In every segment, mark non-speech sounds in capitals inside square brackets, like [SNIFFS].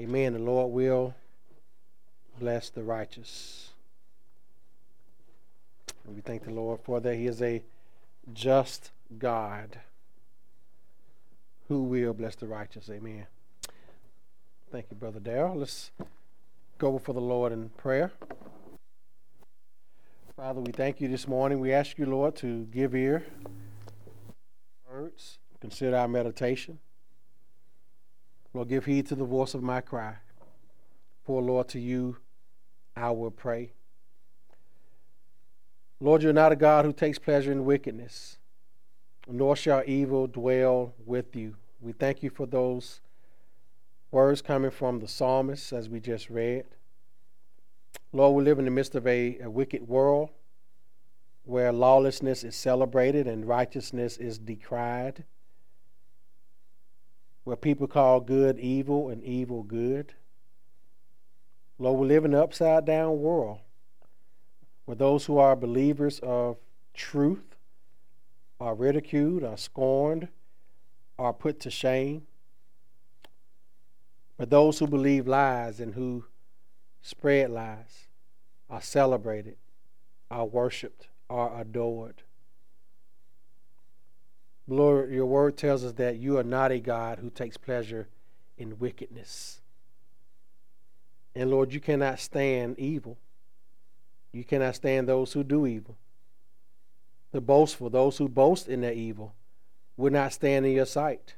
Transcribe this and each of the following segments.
Amen. The Lord will bless the righteous. And we thank the Lord for that. He is a just God who will bless the righteous. Amen. Thank you, Brother Darrell. Let's go before the Lord in prayer. Father, we thank you this morning. We ask you, Lord, to give ear, words, consider our meditation. Lord, give heed to the voice of my cry. For, Lord, to you I will pray. Lord, you're not a God who takes pleasure in wickedness, nor shall evil dwell with you. We thank you for those words coming from the psalmist as we just read. Lord, we live in the midst of a, a wicked world where lawlessness is celebrated and righteousness is decried where people call good evil and evil good. Lord, we live in an upside down world where those who are believers of truth are ridiculed, are scorned, are put to shame. But those who believe lies and who spread lies are celebrated, are worshiped, are adored. Lord, your word tells us that you are not a God who takes pleasure in wickedness. And Lord, you cannot stand evil. You cannot stand those who do evil. The boastful, those who boast in their evil, will not stand in your sight.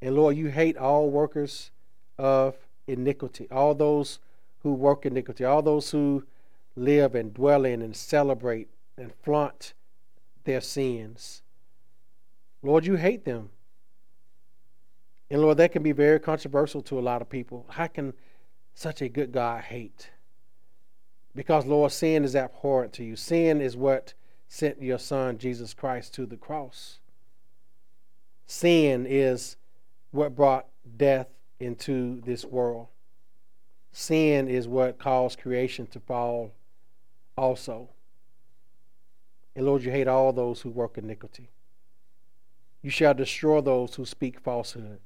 And Lord, you hate all workers of iniquity, all those who work iniquity, all those who live and dwell in and celebrate and flaunt their sins. Lord, you hate them. And Lord, that can be very controversial to a lot of people. How can such a good God hate? Because, Lord, sin is abhorrent to you. Sin is what sent your Son, Jesus Christ, to the cross. Sin is what brought death into this world. Sin is what caused creation to fall also. And Lord, you hate all those who work iniquity. You shall destroy those who speak falsehood.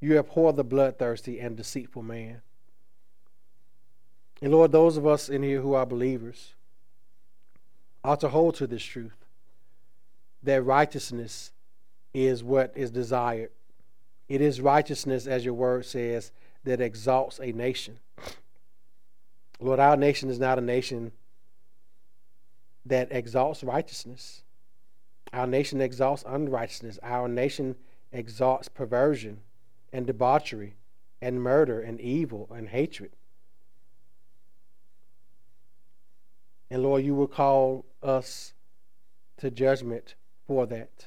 You abhor the bloodthirsty and deceitful man. And Lord, those of us in here who are believers ought to hold to this truth that righteousness is what is desired. It is righteousness, as your word says, that exalts a nation. Lord, our nation is not a nation that exalts righteousness. Our nation exalts unrighteousness. Our nation exalts perversion and debauchery and murder and evil and hatred. And Lord, you will call us to judgment for that.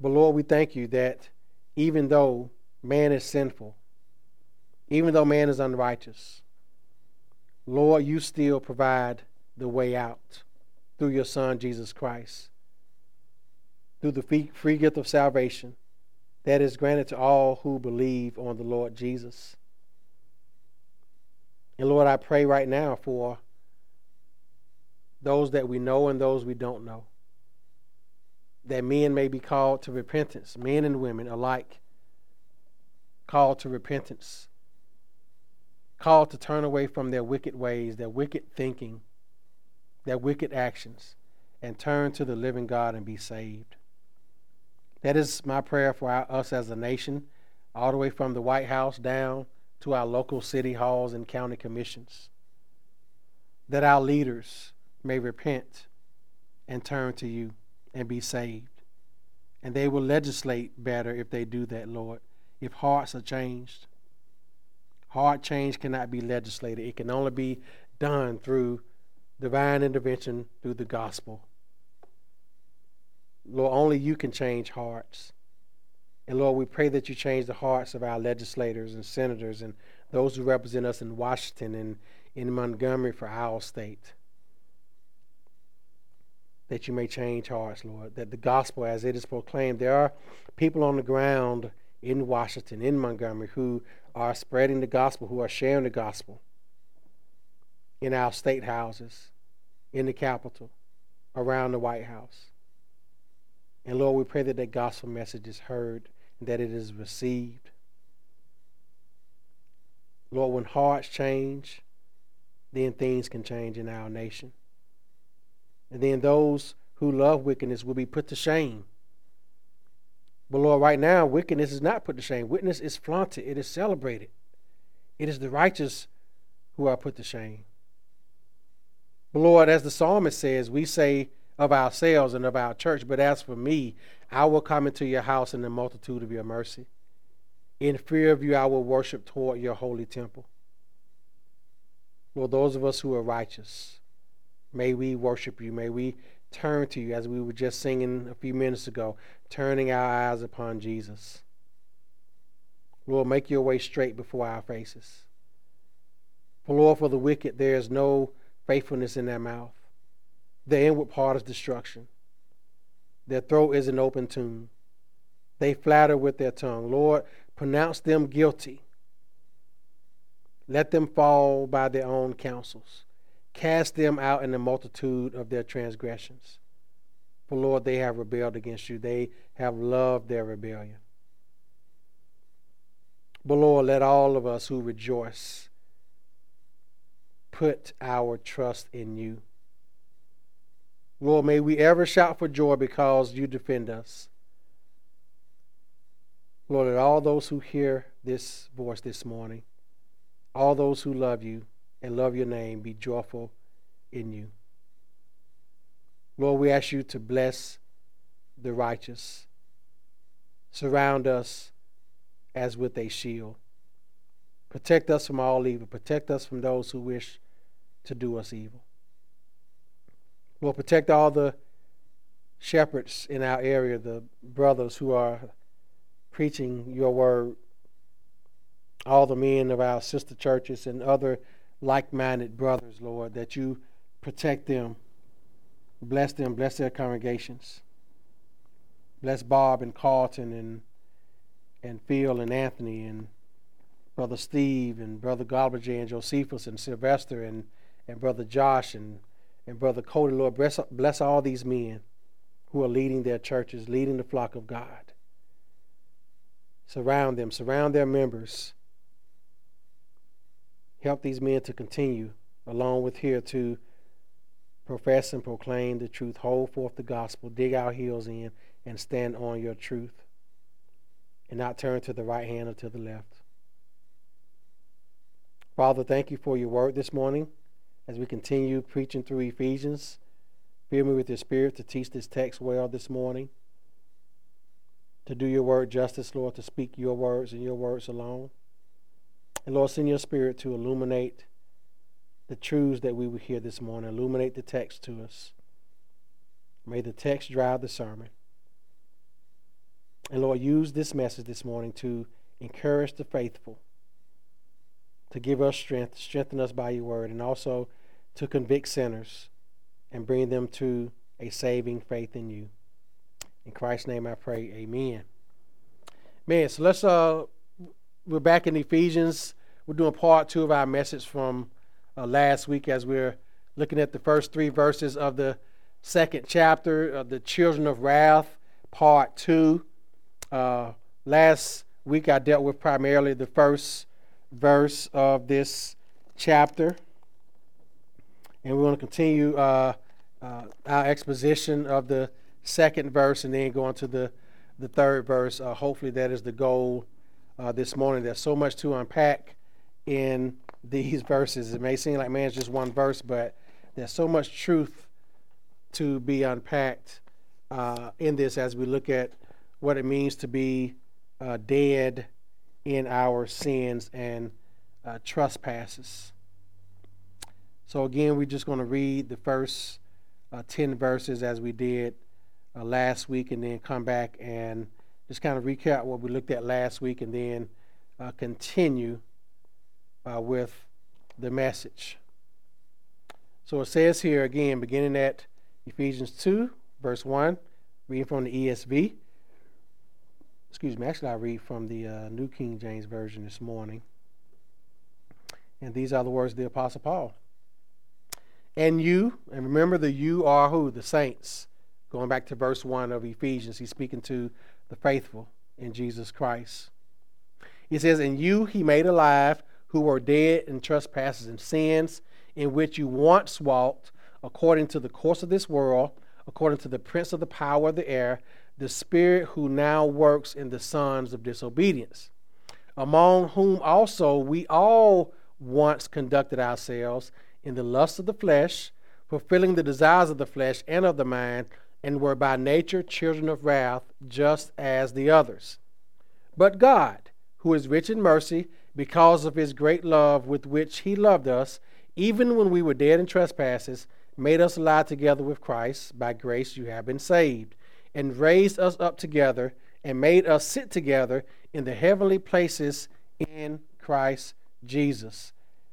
But Lord, we thank you that even though man is sinful, even though man is unrighteous, Lord, you still provide the way out through your Son, Jesus Christ through the free gift of salvation that is granted to all who believe on the Lord Jesus. And Lord, I pray right now for those that we know and those we don't know, that men may be called to repentance, men and women alike, called to repentance, called to turn away from their wicked ways, their wicked thinking, their wicked actions, and turn to the living God and be saved. That is my prayer for our, us as a nation, all the way from the White House down to our local city halls and county commissions. That our leaders may repent and turn to you and be saved. And they will legislate better if they do that, Lord, if hearts are changed. Heart change cannot be legislated, it can only be done through divine intervention through the gospel. Lord, only you can change hearts. And Lord, we pray that you change the hearts of our legislators and senators and those who represent us in Washington and in Montgomery for our state. That you may change hearts, Lord. That the gospel, as it is proclaimed, there are people on the ground in Washington, in Montgomery, who are spreading the gospel, who are sharing the gospel in our state houses, in the Capitol, around the White House. And Lord, we pray that that gospel message is heard and that it is received. Lord, when hearts change, then things can change in our nation. And then those who love wickedness will be put to shame. But Lord, right now, wickedness is not put to shame. Wickedness is flaunted, it is celebrated. It is the righteous who are put to shame. But Lord, as the psalmist says, we say of ourselves and of our church, but as for me, I will come into your house in the multitude of your mercy. In fear of you, I will worship toward your holy temple. Lord, those of us who are righteous, may we worship you. May we turn to you as we were just singing a few minutes ago, turning our eyes upon Jesus. Lord, make your way straight before our faces. For Lord, for the wicked, there is no faithfulness in their mouth. Their inward part is destruction. Their throat is an open tomb. They flatter with their tongue. Lord, pronounce them guilty. Let them fall by their own counsels. Cast them out in the multitude of their transgressions. For Lord, they have rebelled against you. They have loved their rebellion. But Lord, let all of us who rejoice put our trust in you. Lord, may we ever shout for joy because you defend us. Lord, let all those who hear this voice this morning, all those who love you and love your name, be joyful in you. Lord, we ask you to bless the righteous. Surround us as with a shield. Protect us from all evil. Protect us from those who wish to do us evil. Lord, protect all the shepherds in our area, the brothers who are preaching your word, all the men of our sister churches and other like minded brothers, Lord, that you protect them, bless them, bless their congregations. Bless Bob and Carlton and and Phil and Anthony and Brother Steve and Brother Galbraith and Josephus and Sylvester and, and Brother Josh and, and Brother Cody. Lord, bless, bless all these men who are leading their churches, leading the flock of God. Surround them, surround their members. Help these men to continue, along with here, to profess and proclaim the truth, hold forth the gospel, dig our heels in, and stand on your truth and not turn to the right hand or to the left. Father, thank you for your word this morning as we continue preaching through Ephesians. Fill me with your spirit to teach this text well this morning, to do your word justice, Lord, to speak your words and your words alone. And Lord, send your spirit to illuminate the truths that we will hear this morning, illuminate the text to us. May the text drive the sermon. And Lord, use this message this morning to encourage the faithful, to give us strength, strengthen us by your word, and also to convict sinners and bring them to a saving faith in you. In Christ's name I pray, amen. Man, so let's uh we're back in Ephesians. We're doing part two of our message from uh, last week as we're looking at the first three verses of the second chapter of the children of wrath, part two. Uh, last week I dealt with primarily the first verse of this chapter. And we're going to continue uh, uh, our exposition of the second verse and then go on to the, the third verse. Uh, hopefully, that is the goal uh, this morning. There's so much to unpack in these [LAUGHS] verses. It may seem like, man, it's just one verse, but there's so much truth to be unpacked uh, in this as we look at what it means to be uh, dead in our sins and trespasses. So, again, we're just going to read the first uh, 10 verses as we did uh, last week and then come back and just kind of recap what we looked at last week and then uh, continue uh, with the message. So, it says here again, beginning at Ephesians 2, verse 1, reading from the ESV excuse me, actually, I read from the uh, New King James Version this morning. And these are the words of the Apostle Paul. And you, and remember the you are who? The saints. Going back to verse 1 of Ephesians, he's speaking to the faithful in Jesus Christ. He says, And you he made alive, who were dead in trespasses and sins, in which you once walked, according to the course of this world, according to the prince of the power of the air, the spirit who now works in the sons of disobedience, among whom also we all once conducted ourselves in the lust of the flesh, fulfilling the desires of the flesh and of the mind, and were by nature children of wrath, just as the others. But God, who is rich in mercy, because of his great love with which he loved us, even when we were dead in trespasses, made us alive together with Christ. By grace you have been saved, and raised us up together, and made us sit together in the heavenly places in Christ Jesus,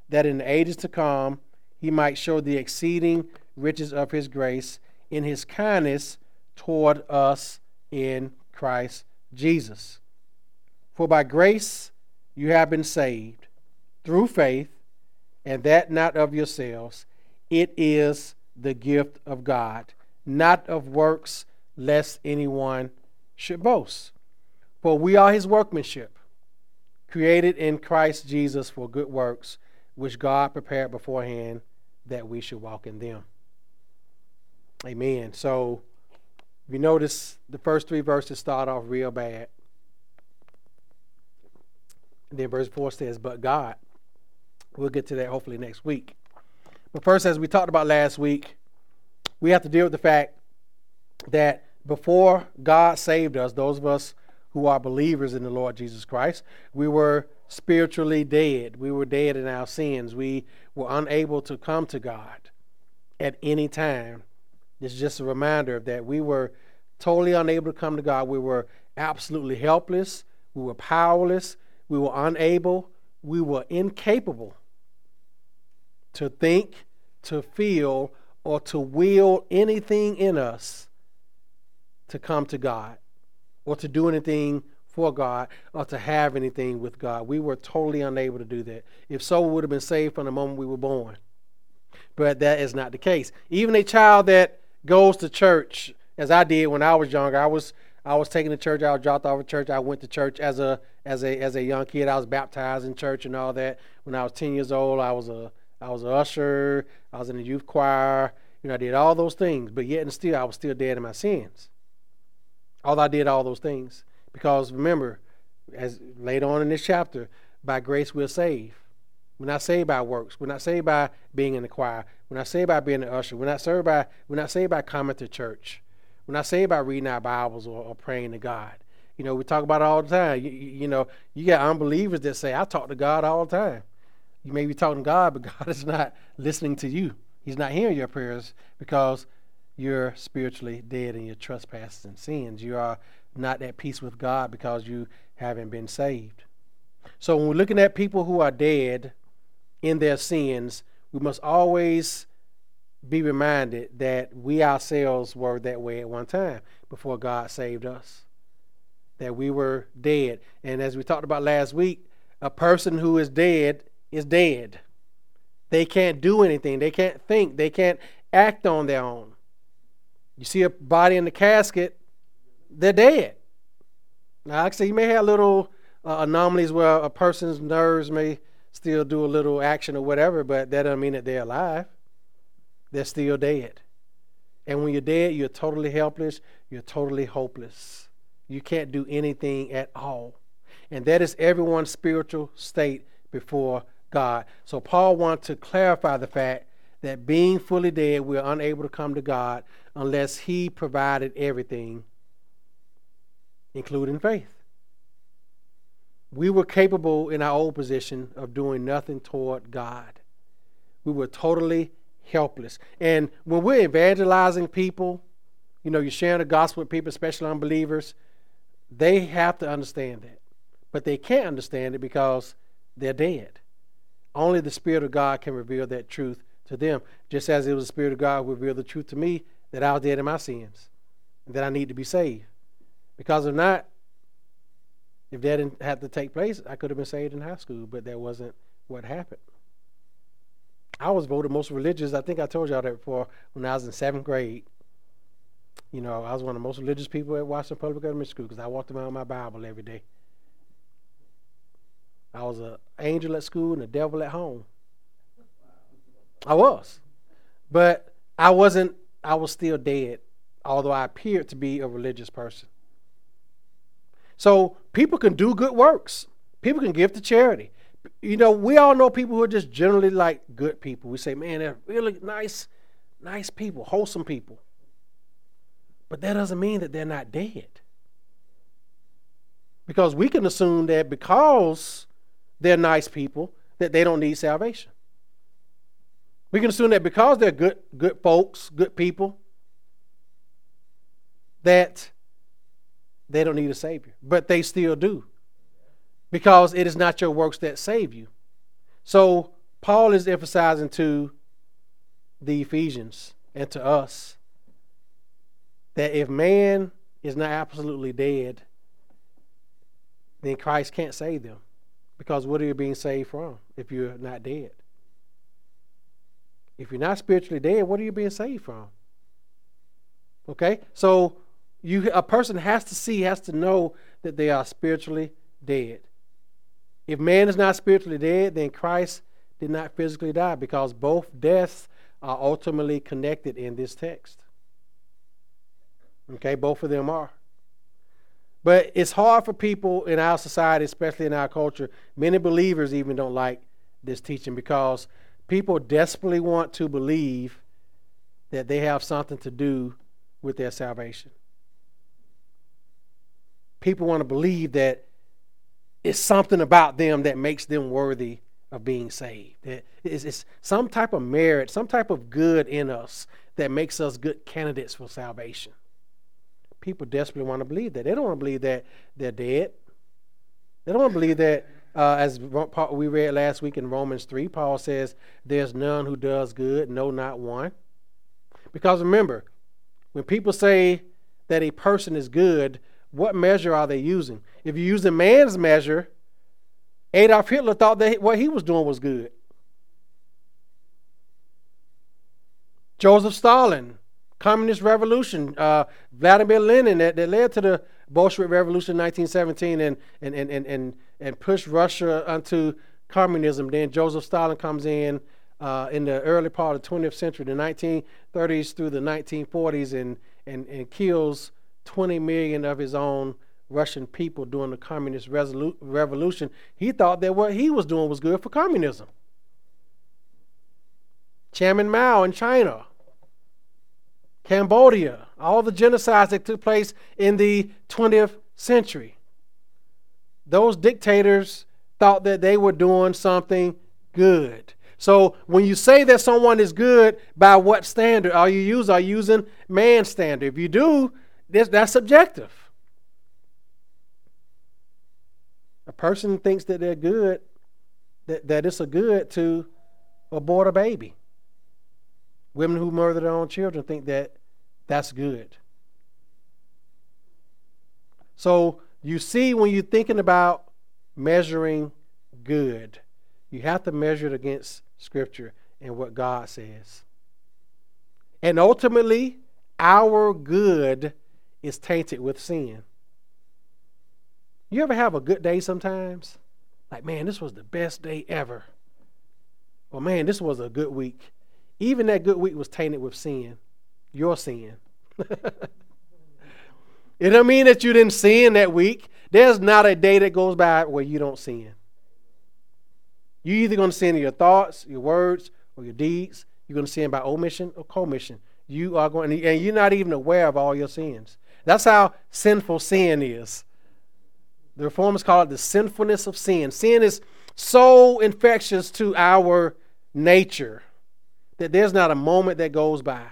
that in the ages to come he might show the exceeding riches of his grace in his kindness toward us in Christ Jesus. For by grace you have been saved through faith, and that not of yourselves. It is the gift of God, not of works, lest anyone should boast. For we are his workmanship, created in Christ Jesus for good works, which God prepared beforehand that we should walk in them. Amen. So, if you notice, the first three verses start off real bad. Then verse 4 says, But God. We'll get to that hopefully next week. But first, as we talked about last week, we have to deal with the fact that before God saved us, those of us who are believers in the Lord Jesus Christ, we were spiritually dead. We were dead in our sins. We were unable to come to God at any time. It's just a reminder of that. We were totally unable to come to God. We were absolutely helpless. We were powerless. We were unable, we were incapable to think, to feel, or to will anything in us to come to God or to do anything for God or to have anything with God. We were totally unable to do that. If so, we would have been saved from the moment we were born. But that is not the case. Even a child that goes to church, as I did when I was younger, I was I was taken to church. I was dropped off of church. I went to church as a as a as a young kid. I was baptized in church and all that. When I was ten years old, I was a I was an usher. I was in the youth choir. You know, I did all those things, but yet and still, I was still dead in my sins. Although I did all those things, because remember, as later on in this chapter, by grace we're saved. We're not saved by works. We're not saved by being in the choir. We're not saved by being an usher. We're not saved by we're not saved by coming to church. When I say about reading our Bibles or, or praying to God, you know, we talk about it all the time. You, you, know, you got unbelievers that say, I talk to God all the time. You may be talking to God, but [LAUGHS] God is not listening to you. He's not hearing your prayers because you're spiritually dead in your trespasses and sins. You are not at peace with God because you haven't been saved. So when we're looking at people who are dead in their sins, we must always be reminded that we ourselves were that way at one time before God saved us. That we were dead. And as we talked about last week, a person who is dead is dead. They can't do anything, they can't think, they can't act on their own. You see a body in the casket, they're dead. Now, say, you may have little uh, anomalies where a person's nerves may still do a little action or whatever, but that doesn't mean that they're alive they're still dead. And when you're dead, you're totally helpless, you're totally hopeless. You can't do anything at all. And that is everyone's spiritual state before God. So Paul wants to clarify the fact that being fully dead, we're unable to come to God unless He provided everything, including faith. We were capable in our old position of doing nothing toward God. We were totally helpless. And when we're evangelizing people, you know, you're sharing the gospel with people, especially unbelievers, they have to understand that. But they can't understand it because they're dead. Only the Spirit of God can reveal that truth to them, just as it was the Spirit of God who revealed the truth to me that I was dead in my sins and that I need to be saved. Because if not, if that didn't have to take place, I could have been saved in high school, but that wasn't what happened. I was voted most religious. I think I told y'all that before when I was in seventh grade. You know, I was one of the most religious people at Washington Public Elementary School because I walked around with my Bible every day. I was an angel at school and a devil at home. I was. But I wasn't, I was still dead, although I appeared to be a religious person. So people can do good works, people can give to charity. You know, we all know people who are just generally like good people. We say, man, they're really nice, nice people, wholesome people. But that doesn't mean that they're not dead. Because we can assume that because they're nice people, that they don't need salvation. We can assume that because they're good, good folks, good people, that they don't need a Savior. But they still do. Because it is not your works that save you. So Paul is emphasizing to the Ephesians and to us that if man is not absolutely dead, then Christ can't save them. Because what are you being saved from if you're not dead? If you're not spiritually dead, what are you being saved from? Okay? So you a person has to see, has to know that they are spiritually dead. If man is not spiritually dead, then Christ did not physically die because both deaths are ultimately connected in this text. Okay, both of them are. But it's hard for people in our society, especially in our culture. Many believers even don't like this teaching because people desperately want to believe that they have something to do with their salvation. People want to believe that it's something about them that makes them worthy of being saved. That it's, it's some type of merit, some type of good in us that makes us good candidates for salvation. People desperately want to believe that. They don't want to believe that they're dead. They don't want to believe that uh, as we read last week in Romans 3, Paul says, There's none who does good, no, not one. Because remember, when people say that a person is good, what measure are they using? If you're using man's measure, Adolf Hitler thought that what he was doing was good. Joseph Stalin, Communist Revolution, uh, Vladimir Lenin, that, that led to the Bolshevik Revolution in 1917 and, and, and, and, and and pushed Russia onto communism. Then Joseph Stalin comes in uh, in the early part of the 20th century, the 1930s through the 1940s, and, and, and kills 20 million of his own Russian people during the communist resolu- revolution. He thought that what he was doing was good for communism. Chairman Mao in China, Cambodia, all the genocides that took place in the 20th century those dictators thought that they were doing something good. So when you say that someone is good, by what standard are you using? Are you using man's standard? If you do, this, that's subjective. A person thinks that they're good, that, that it's a good to abort a baby. Women who murder their own children think that that's good. So you see, when you're thinking about measuring good, you have to measure it against Scripture and what God says. And ultimately, our good is tainted with sin. You ever have a good day sometimes? Like, man, this was the best day ever. Or, man, this was a good week. Even that good week was tainted with sin, your sin. [LAUGHS] It don't mean that you didn't sin that week. There's not a day that goes by where you don't sin. You're either going to sin in your thoughts, your words, or your deeds. You're going to sin by omission or commission. You are going, and you're not even aware of all your sins. That's how sinful sin is. The reformers call it the sinfulness of sin. Sin is so infectious to our nature that there's not a moment that goes by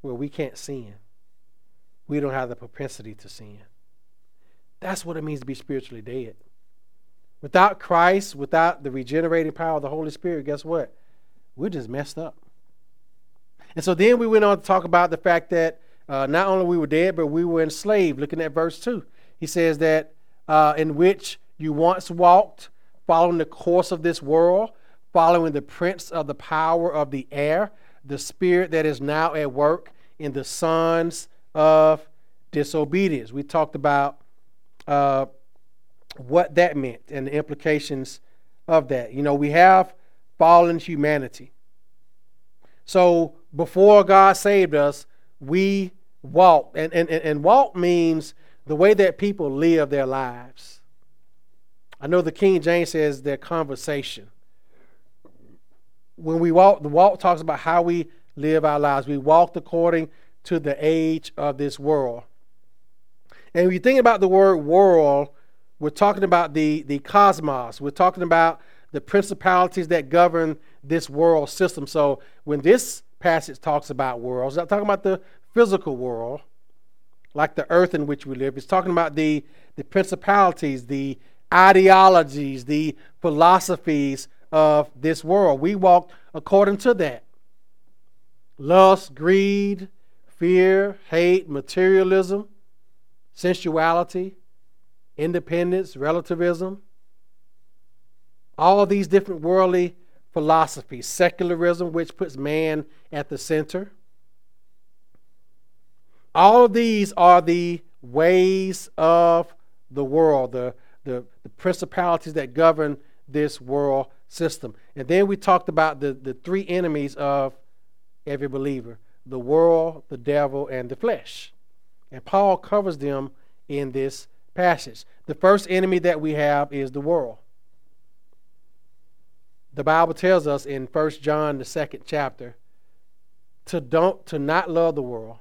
where we can't sin we don't have the propensity to sin. That's what it means to be spiritually dead. Without Christ, without the regenerating power of the Holy Spirit, guess what? We're just messed up. And so then we went on to talk about the fact that uh, not only we were dead, but we were enslaved. Looking at verse 2, he says that uh, in which you once walked, following the course of this world, following the prince of the power of the air, the spirit that is now at work in the sons of disobedience. We talked about uh, what that meant and the implications of that. You know, we have fallen humanity. So before God saved us, we walked. And, and, and walk means the way that people live their lives. I know the King James says their conversation. When we walk, the walk talks about how we live our lives. We walked according to the age of this world. And when you think about the word world, we're talking about the, the cosmos. We're talking about the principalities that govern this world system. So when this passage talks about worlds, it's not talking about the physical world, like the earth in which we live. It's talking about the, the principalities, the ideologies, the philosophies of this world. We walk according to that. Lust, greed, fear, hate, materialism, sensuality, independence, relativism, all these different worldly philosophies, secularism, which puts man at the center. All of these are the ways of the world, the, the, the principalities that govern this world system. And then we talked about the, the three enemies of every believer the world, the devil, and the flesh. And Paul covers them in this passage. The first enemy that we have is the world. The Bible tells us in 1 John the second chapter to don't to not love the world,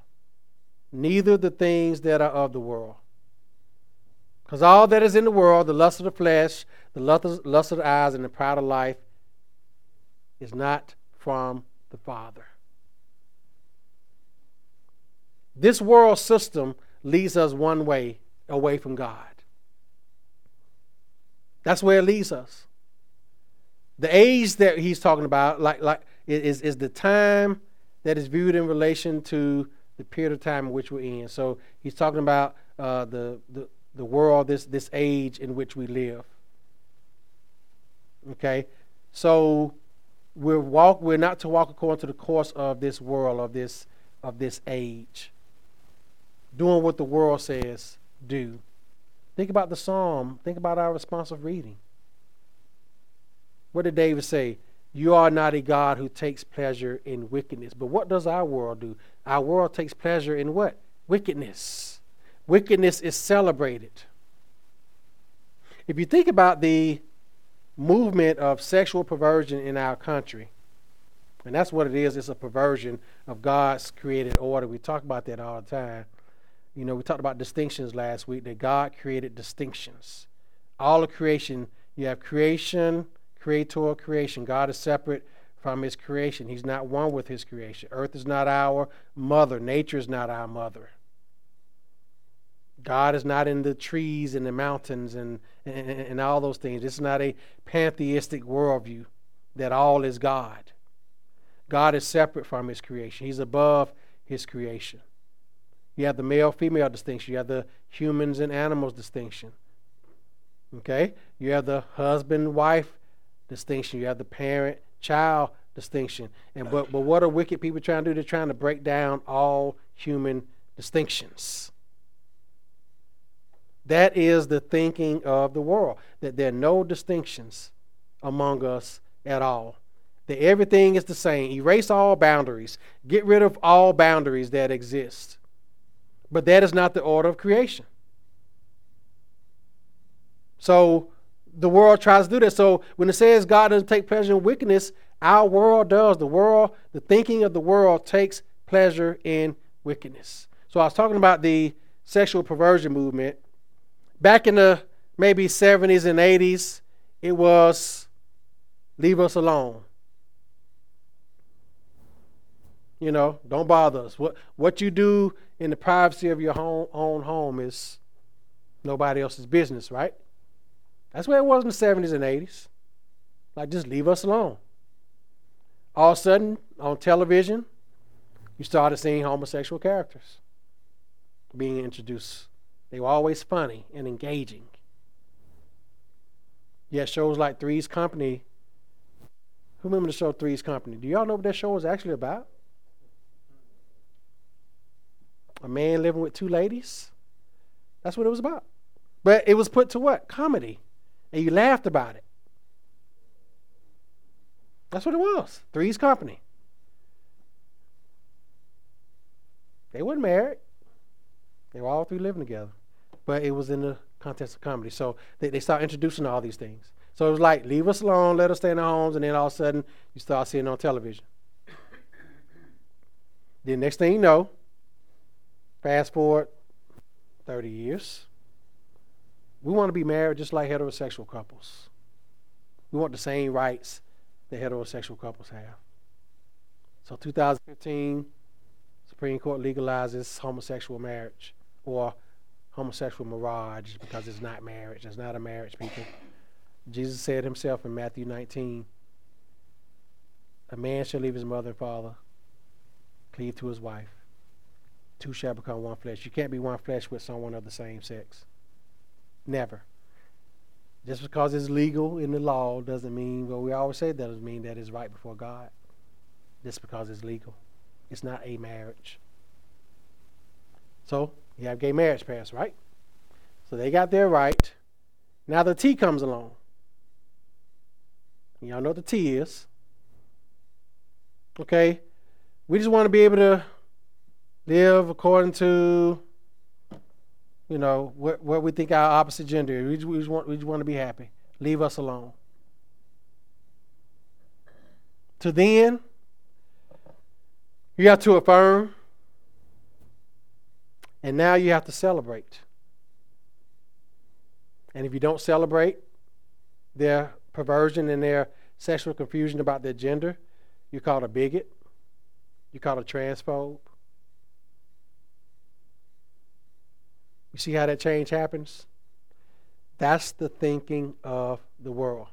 neither the things that are of the world. Because all that is in the world, the lust of the flesh, the lust of the eyes, and the pride of life, is not from the Father. This world system leads us one way away from God. That's where it leads us. The age that he's talking about, like, like is, is the time that is viewed in relation to the period of time in which we're in. So he's talking about uh, the, the the world, this this age in which we live. Okay, so we're walk we're not to walk according to the course of this world of this of this age. Doing what the world says do. Think about the psalm. Think about our responsive reading. What did David say? You are not a God who takes pleasure in wickedness. But what does our world do? Our world takes pleasure in what? Wickedness wickedness is celebrated. If you think about the movement of sexual perversion in our country, and that's what it is, it's a perversion of God's created order. We talk about that all the time. You know, we talked about distinctions last week, that God created distinctions. All of creation, you have creation, creator, creation. God is separate from his creation. He's not one with his creation. Earth is not our mother, nature is not our mother. God is not in the trees and the mountains and, and, and all those things. It's not a pantheistic worldview that all is God. God is separate from his creation, he's above his creation. You have the male female distinction, you have the humans and animals distinction. Okay? You have the husband wife distinction, you have the parent child distinction. And but, but what are wicked people trying to do? They're trying to break down all human distinctions. That is the thinking of the world, that there are no distinctions among us at all. That everything is the same. Erase all boundaries. Get rid of all boundaries that exist. But that is not the order of creation. So the world tries to do that. So when it says God doesn't take pleasure in wickedness, our world does. The world, the thinking of the world takes pleasure in wickedness. So I was talking about the sexual perversion movement Back in the maybe 70s and 80s, it was leave us alone. You know, don't bother us. What what you do in the privacy of your home, own home is nobody else's business, right? That's where it was in the 70s and 80s. Like, just leave us alone. All of a sudden, on television, you started seeing homosexual characters being introduced they were always funny and engaging. Yet shows like Three's Company. Who remember the show Three's Company? Do y'all know what that show was actually about? A man living with two ladies. That's what it was about. But it was put to what? Comedy. And you laughed about it. That's what it was. Three's Company. They weren't married. They were all three living together. But it was in the context of comedy. So they, they start introducing all these things. So it was like, leave us alone, let us stay in our homes, and then all of a sudden you start seeing on television. then next thing you know, fast forward 30 years, we want to be married just like heterosexual couples. We want the same rights that heterosexual couples have. So 2015, Supreme Court legalizes homosexual marriage or homosexual marriage because it's not marriage. It's not a marriage, people. Jesus said himself in Matthew 19 A man shall leave his mother and father, cleave to his wife. Two shall become one flesh. You can't be one flesh with someone of the same sex. Never. Just because it's legal in the law doesn't mean, well, we always say that doesn't mean that it's right before God. Just because it's legal. It's not a marriage. So, you have gay marriage passed, right? So they got their right. Now the T comes along. Y'all know what the T is. Okay? We just want to be able to live according to, you know, what, what we think our opposite gender is. We we, just want, we just want to be happy. Leave us alone. To then, you have to affirm, and now you have to celebrate. And if you don't celebrate their perversion and their sexual confusion about their gender, you're called a bigot. You're called a transphobe. You see how that change happens? That's the thinking of the world.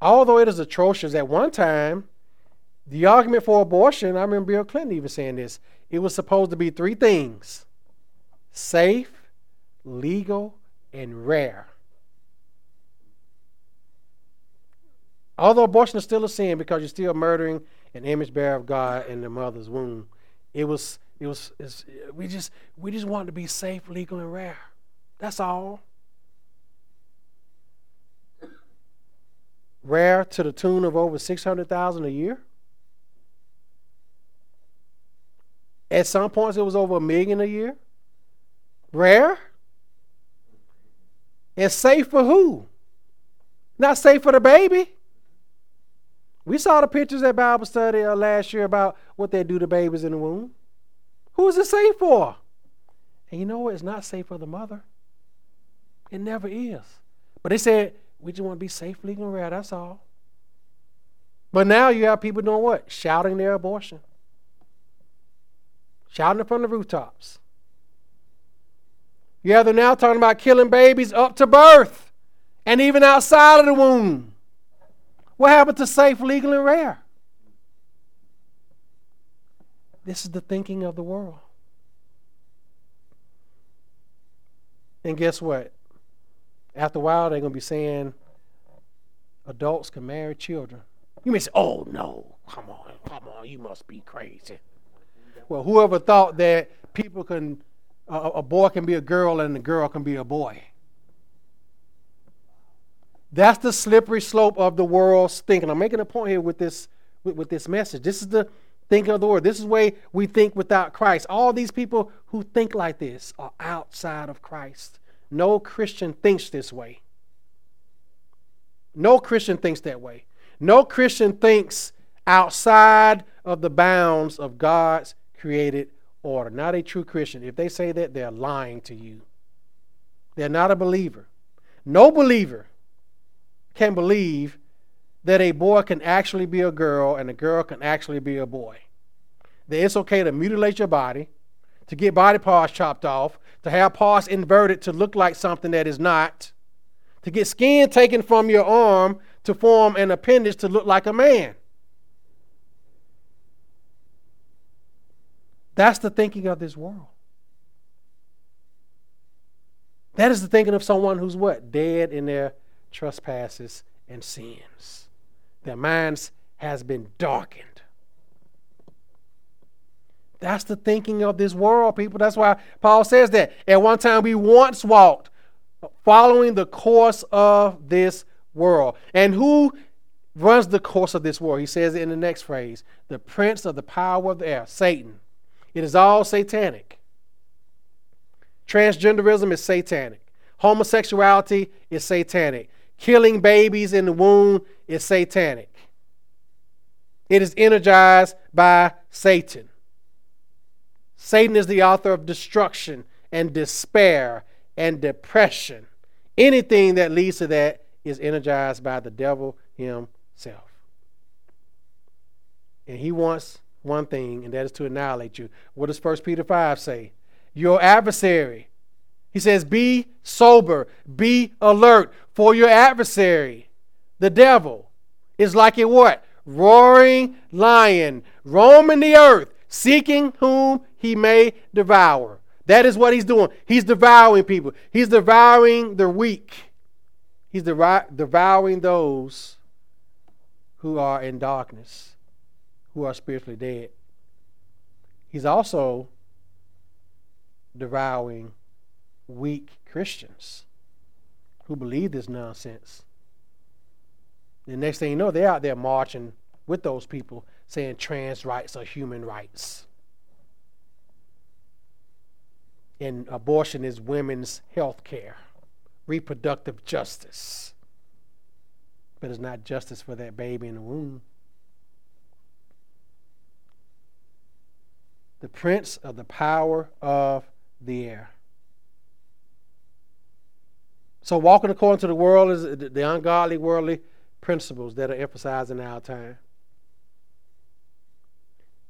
Although it is atrocious, at one time, the argument for abortion, I remember Bill Clinton even saying this, it was supposed to be three things safe, legal, and rare. Although abortion is still a sin because you're still murdering an image bearer of God in the mother's womb, it was it was we just we just wanted to be safe, legal, and rare. That's all. Rare to the tune of over six hundred thousand a year. At some points, it was over a million a year. Rare. And safe for who? Not safe for the baby. We saw the pictures at Bible study uh, last year about what they do to babies in the womb. Who is it safe for? And you know what? It's not safe for the mother. It never is. But they said, we just want to be safe, legal, and rare. That's all. But now you have people doing what? Shouting their abortion. Shouting it from the rooftops. Yeah, they're now talking about killing babies up to birth and even outside of the womb. What happened to safe, legal, and rare? This is the thinking of the world. And guess what? After a while, they're going to be saying adults can marry children. You may say, oh, no, come on, come on, you must be crazy. Well, whoever thought that people can a, boy can be a girl and a girl can be a boy. That's the slippery slope of the world's thinking. I'm making a point here with this with, with this message. This is the thinking of the world. This is the way we think without Christ. All these people who think like this are outside of Christ. No Christian thinks this way. No Christian thinks that way. No Christian thinks outside of the bounds of God's created order. Not a true Christian. If they say that, they're lying to you. They're not a believer. No believer can believe that a boy can actually be a girl and a girl can actually be a boy. That it's okay to mutilate your body, to get body parts chopped off, to have parts inverted to look like something that is not, to get skin taken from your arm to form an appendage to look like a man. That's the thinking of this world. That is the thinking of someone who's what? Dead in their trespasses and sins. Their minds has been darkened. That's the thinking of this world, people. That's why Paul says that. At one time, we once walked following the course of this world. And who runs the course of this world? He says in the next phrase the prince of the power of the air, Satan. It is all satanic. Transgenderism is satanic. Homosexuality is satanic. Killing babies in the womb is satanic. It is energized by Satan. Satan is the author of destruction and despair and depression. Anything that leads to that is energized by the devil himself. And he wants one thing, and that is to annihilate you. What does 1 Peter 5 say? Your adversary. He says, Be sober, be alert, for your adversary, the devil, is like a what? Roaring lion, roaming the earth, seeking whom he may devour. That is what he's doing. He's devouring people, he's devouring the weak, he's devouring those who are in darkness, who are spiritually dead. He's also devouring weak Christians who believe this nonsense. The next thing you know, they're out there marching with those people saying trans rights are human rights. And abortion is women's health care, reproductive justice. But it's not justice for that baby in the womb. The prince of the power of the air. So, walking according to the world is the ungodly, worldly principles that are emphasized in our time.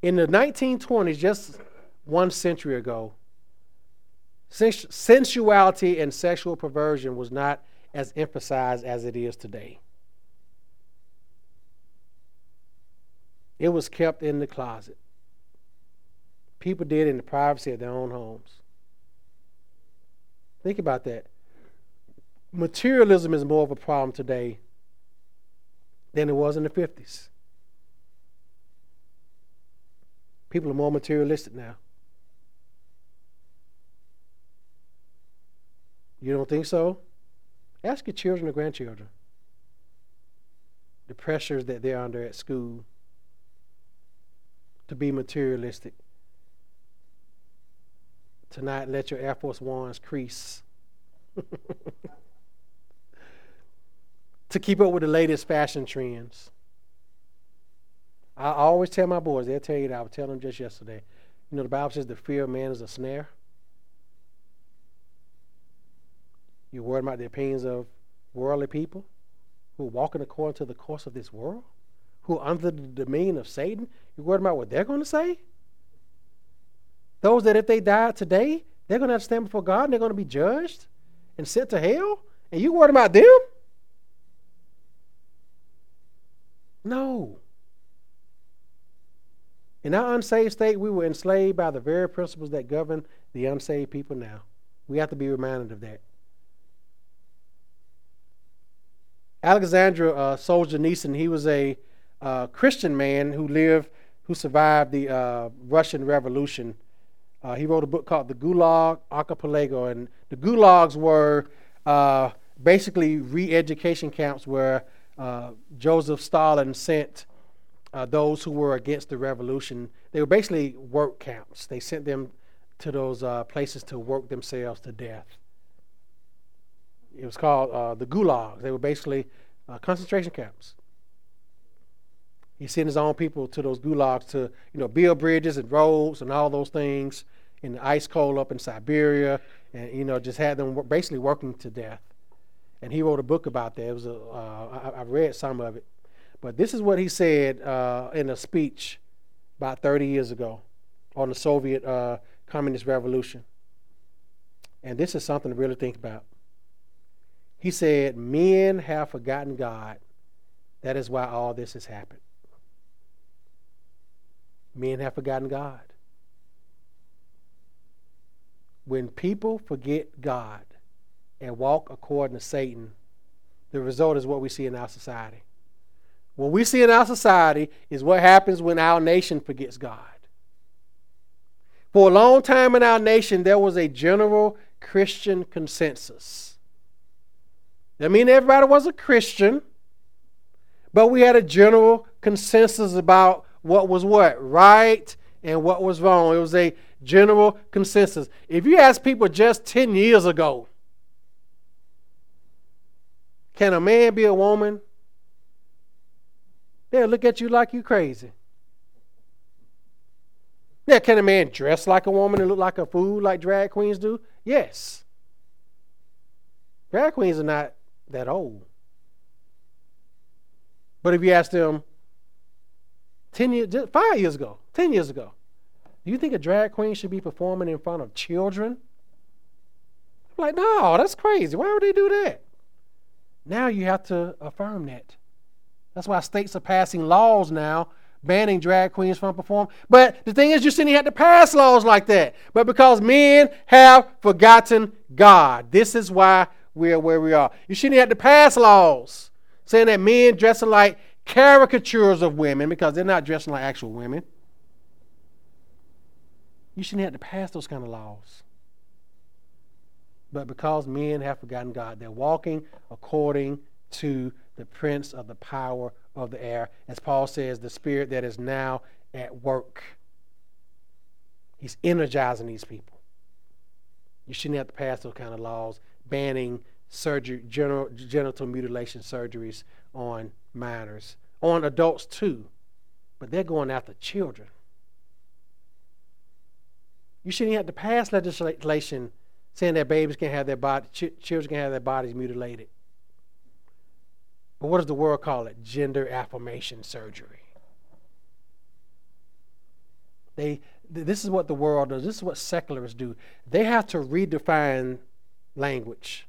In the 1920s, just one century ago, sensuality and sexual perversion was not as emphasized as it is today. It was kept in the closet. People did it in the privacy of their own homes. Think about that. Materialism is more of a problem today than it was in the 50s. People are more materialistic now. You don't think so? Ask your children or grandchildren the pressures that they're under at school to be materialistic, to not let your Air Force Ones crease, [LAUGHS] to keep up with the latest fashion trends. I always tell my boys, they'll tell you that. I was telling them just yesterday. You know, the Bible says the fear of man is a snare. You're worried about the opinions of worldly people who are walking according to the course of this world, who are under the dominion of Satan. You're worried about what they're going to say? Those that if they die today, they're going to have to stand before God and they're going to be judged and sent to hell? And you worried about them? No. In our unsaved state, we were enslaved by the very principles that govern the unsaved people now. We have to be reminded of that. Alexander uh, Solzhenitsyn, he was a uh, Christian man who lived, who survived the uh, Russian Revolution. Uh, he wrote a book called The Gulag Archipelago, and the gulags were uh, basically re-education camps where uh, Joseph Stalin sent those who were against the revolution. They were basically work camps. They sent them to those places to work themselves to death it was called uh, the gulags. They were basically uh, concentration camps. He sent his own people to those gulags to, you know, build bridges and roads and all those things in the ice cold up in Siberia, and you know, just had them basically working to death. And he wrote a book about that. It was a, uh, I, I read some of it, but this is what he said uh, in a speech about 30 years ago on the Soviet uh, Communist Revolution. And this is something to really think about. He said, Men have forgotten God. That is why all this has happened. Men have forgotten God. When people forget God and walk according to Satan, the result is what we see in our society. What we see in our society is what happens when our nation forgets God. For a long time in our nation, there was a general Christian consensus. That mean everybody was a Christian, but we had a general consensus about what was what right and what was wrong. It was a general consensus. If you ask people just 10 years ago, can a man be a woman? They'll look at you like you crazy. Yeah, can a man dress like a woman and look like a fool like drag queens do? Yes. Drag queens are not that old. But if you ask them 10 years, five years ago, 10 years ago, do you think a drag queen should be performing in front of children? I'm like, no, that's crazy. Why would they do that? Now you have to affirm that. That's why states are passing laws now banning drag queens from performing. But the thing is, you shouldn't have to pass laws like that. But because men have forgotten God, this is why we're where we are. You shouldn't have to pass laws saying that men dressing like caricatures of women because they're not dressing like actual women. You shouldn't have to pass those kind of laws. But because men have forgotten God, they're walking according to the prince of the power of the air. As Paul says, the spirit that is now at work. He's energizing these people. You shouldn't have to pass those kind of laws banning surgery, general, genital mutilation surgeries on minors, on adults too. But they're going after children. You shouldn't have to pass legislation saying that babies can have their body, ch- children can have their bodies mutilated. But what does the world call it? Gender affirmation surgery. They, this is what the world does. This is what secularists do. They have to redefine language.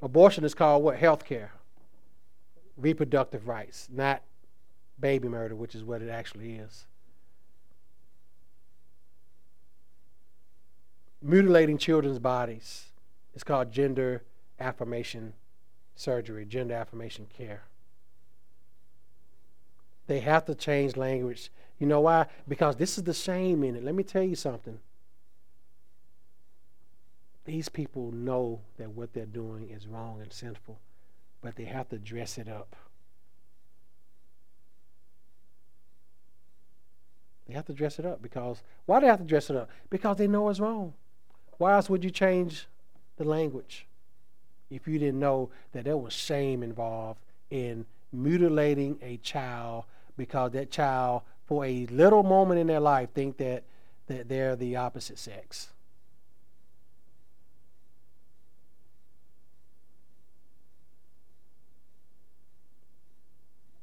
Abortion is called what? Health care. Reproductive rights, not baby murder, which is what it actually is. Mutilating children's bodies. It's called gender affirmation surgery, gender affirmation care. They have to change language. You know why? Because this is the shame in it. Let me tell you something. These people know that what they're doing is wrong and sinful, but they have to dress it up. They have to dress it up because why do they have to dress it up? Because they know it's wrong. Why else would you change the language? if you didn't know that there was shame involved in mutilating a child because that child, for a little moment in their life, think that, that they're the opposite sex.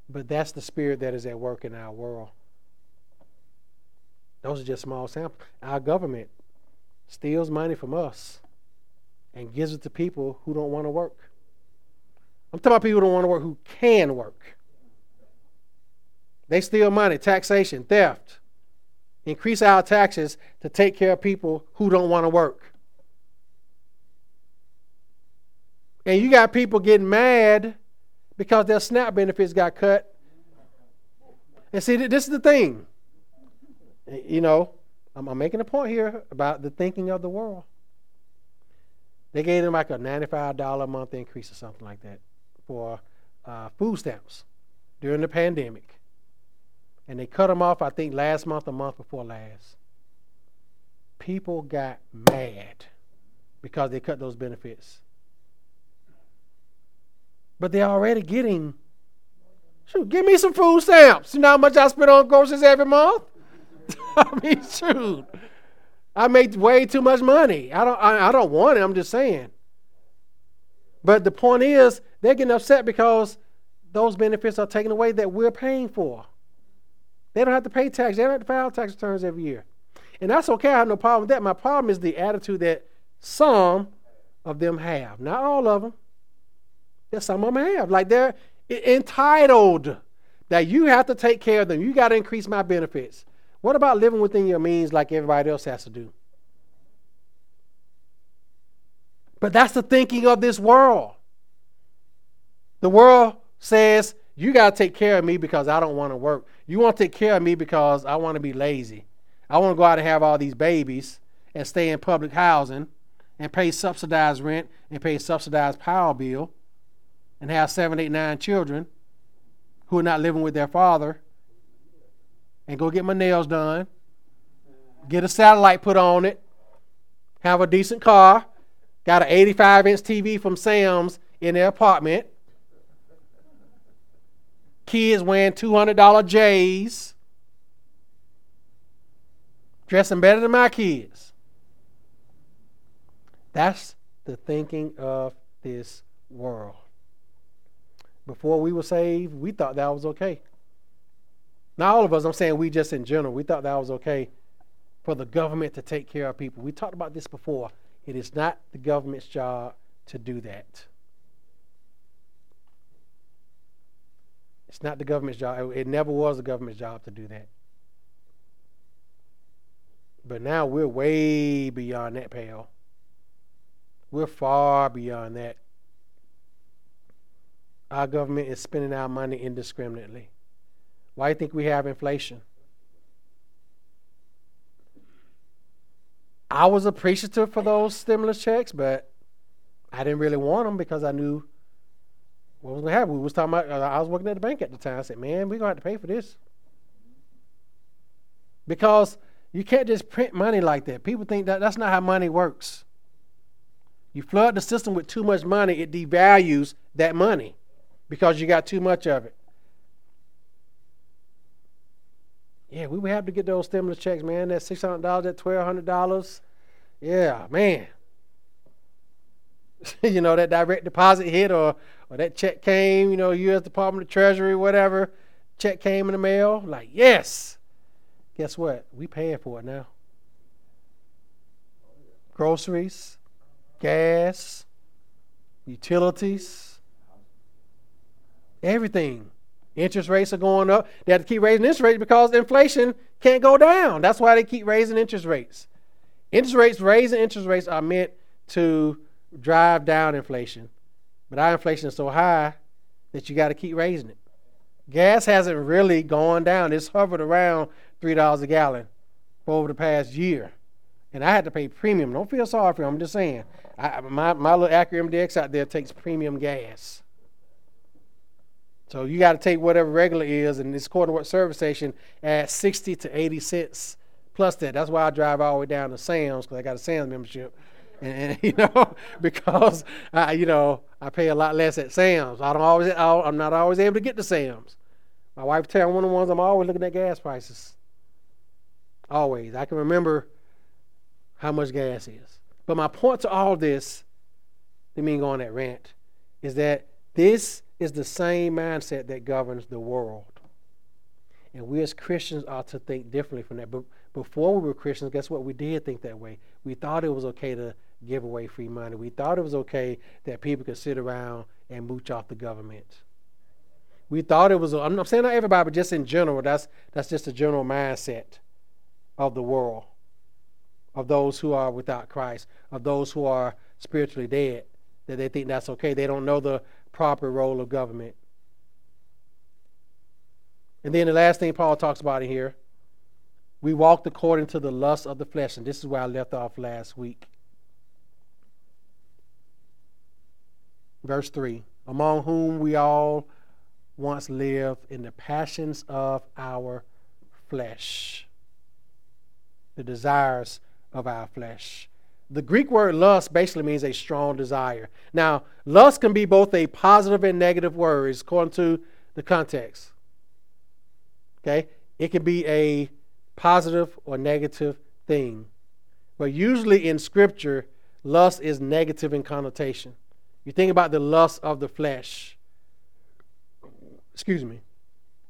But that's the spirit that is at work in our world. Those are just small samples. Our government steals money from us and gives it to people who don't want to work. I'm talking about people who don't want to work who can work. They steal money, taxation, theft, increase our taxes to take care of people who don't want to work. And you got people getting mad because their SNAP benefits got cut. And see, this is the thing. You know, I'm making a point here about the thinking of the world. They gave them like a $95 a month increase or something like that for uh, food stamps during the pandemic. And they cut them off, I think, last month, a month before last. People got mad because they cut those benefits. But they're already getting, shoot, give me some food stamps. You know how much I spend on groceries every month? [LAUGHS] I mean, shoot. I make way too much money. I don't, I, I don't want it. I'm just saying. But the point is, they're getting upset because those benefits are taken away that we're paying for. They don't have to pay tax. They don't have to file tax returns every year. And that's okay. I have no problem with that. My problem is the attitude that some of them have. Not all of them. That some of them have. Like they're entitled that you have to take care of them. You got to increase my benefits. What about living within your means like everybody else has to do? But that's the thinking of this world. The world says, you got to take care of me because I don't want to work. You want to take care of me because I want to be lazy. I want to go out and have all these babies and stay in public housing and pay subsidized rent and pay subsidized power bill and have seven, eight, nine children who are not living with their father and go get my nails done, get a satellite put on it, have a decent car, got an 85 inch TV from Sam's in their apartment, kids wearing $200 J's, dressing better than my kids. That's the thinking of this world. Before we were saved, we thought that was okay. Not all of us, I'm saying we just in general, we thought that was okay for the government to take care of people. We talked about this before. It is not the government's job to do that. It's not the government's job. It never was the government's job to do that. But now we're way beyond that pale. We're far beyond that. Our government is spending our money indiscriminately. Why do you think we have inflation? I was appreciative for those stimulus checks, but I didn't really want them because I knew what was going to happen. We was talking about. Uh, I was working at the bank at the time. I said, "Man, we're going to have to pay for this because you can't just print money like that. People think that that's not how money works. You flood the system with too much money, it devalues that money because you got too much of it. Yeah, we would have to get those stimulus checks, man. That six hundred dollars, that twelve hundred dollars. Yeah, man. [LAUGHS] you know that direct deposit hit, or or that check came. You know, U.S. Department of Treasury, whatever. Check came in the mail. Like, yes. Guess what? We paying for it now. Groceries, gas, utilities, everything. Interest rates are going up. They have to keep raising interest rates because inflation can't go down. That's why they keep raising interest rates. Interest rates, raising interest rates are meant to drive down inflation. But our inflation is so high that you got to keep raising it. Gas hasn't really gone down. It's hovered around $3 a gallon for over the past year. And I had to pay premium. Don't feel sorry for me. I'm just saying. I, my, my little Acura MDX out there takes premium gas. So you got to take whatever regular is, and it's according to what service station at 60 to 80 cents plus that. That's why I drive all the way down to Sam's because I got a Sam's membership. And, and [LAUGHS] you know, because I, you know, I pay a lot less at Sam's. I don't always, I'm not always able to get to Sam's. My wife tell me one of the ones I'm always looking at gas prices. Always, I can remember how much gas is. But my point to all this, let me go on that rant, is that this is the same mindset that governs the world. And we as Christians ought to think differently from that. But before we were Christians, guess what? We did think that way. We thought it was okay to give away free money. We thought it was okay that people could sit around and mooch off the government. We thought it was, I'm not saying not everybody, but just in general, that's, that's just a general mindset of the world, of those who are without Christ, of those who are spiritually dead, that they think that's okay. They don't know the proper role of government. And then the last thing Paul talks about in here, we walked according to the lust of the flesh. And this is where I left off last week. Verse 3 Among whom we all once lived in the passions of our flesh, the desires of our flesh. The Greek word lust basically means a strong desire. Now, lust can be both a positive and negative word, according to the context. Okay? It can be a positive or negative thing. But usually in Scripture, lust is negative in connotation. You think about the lust of the flesh. Excuse me.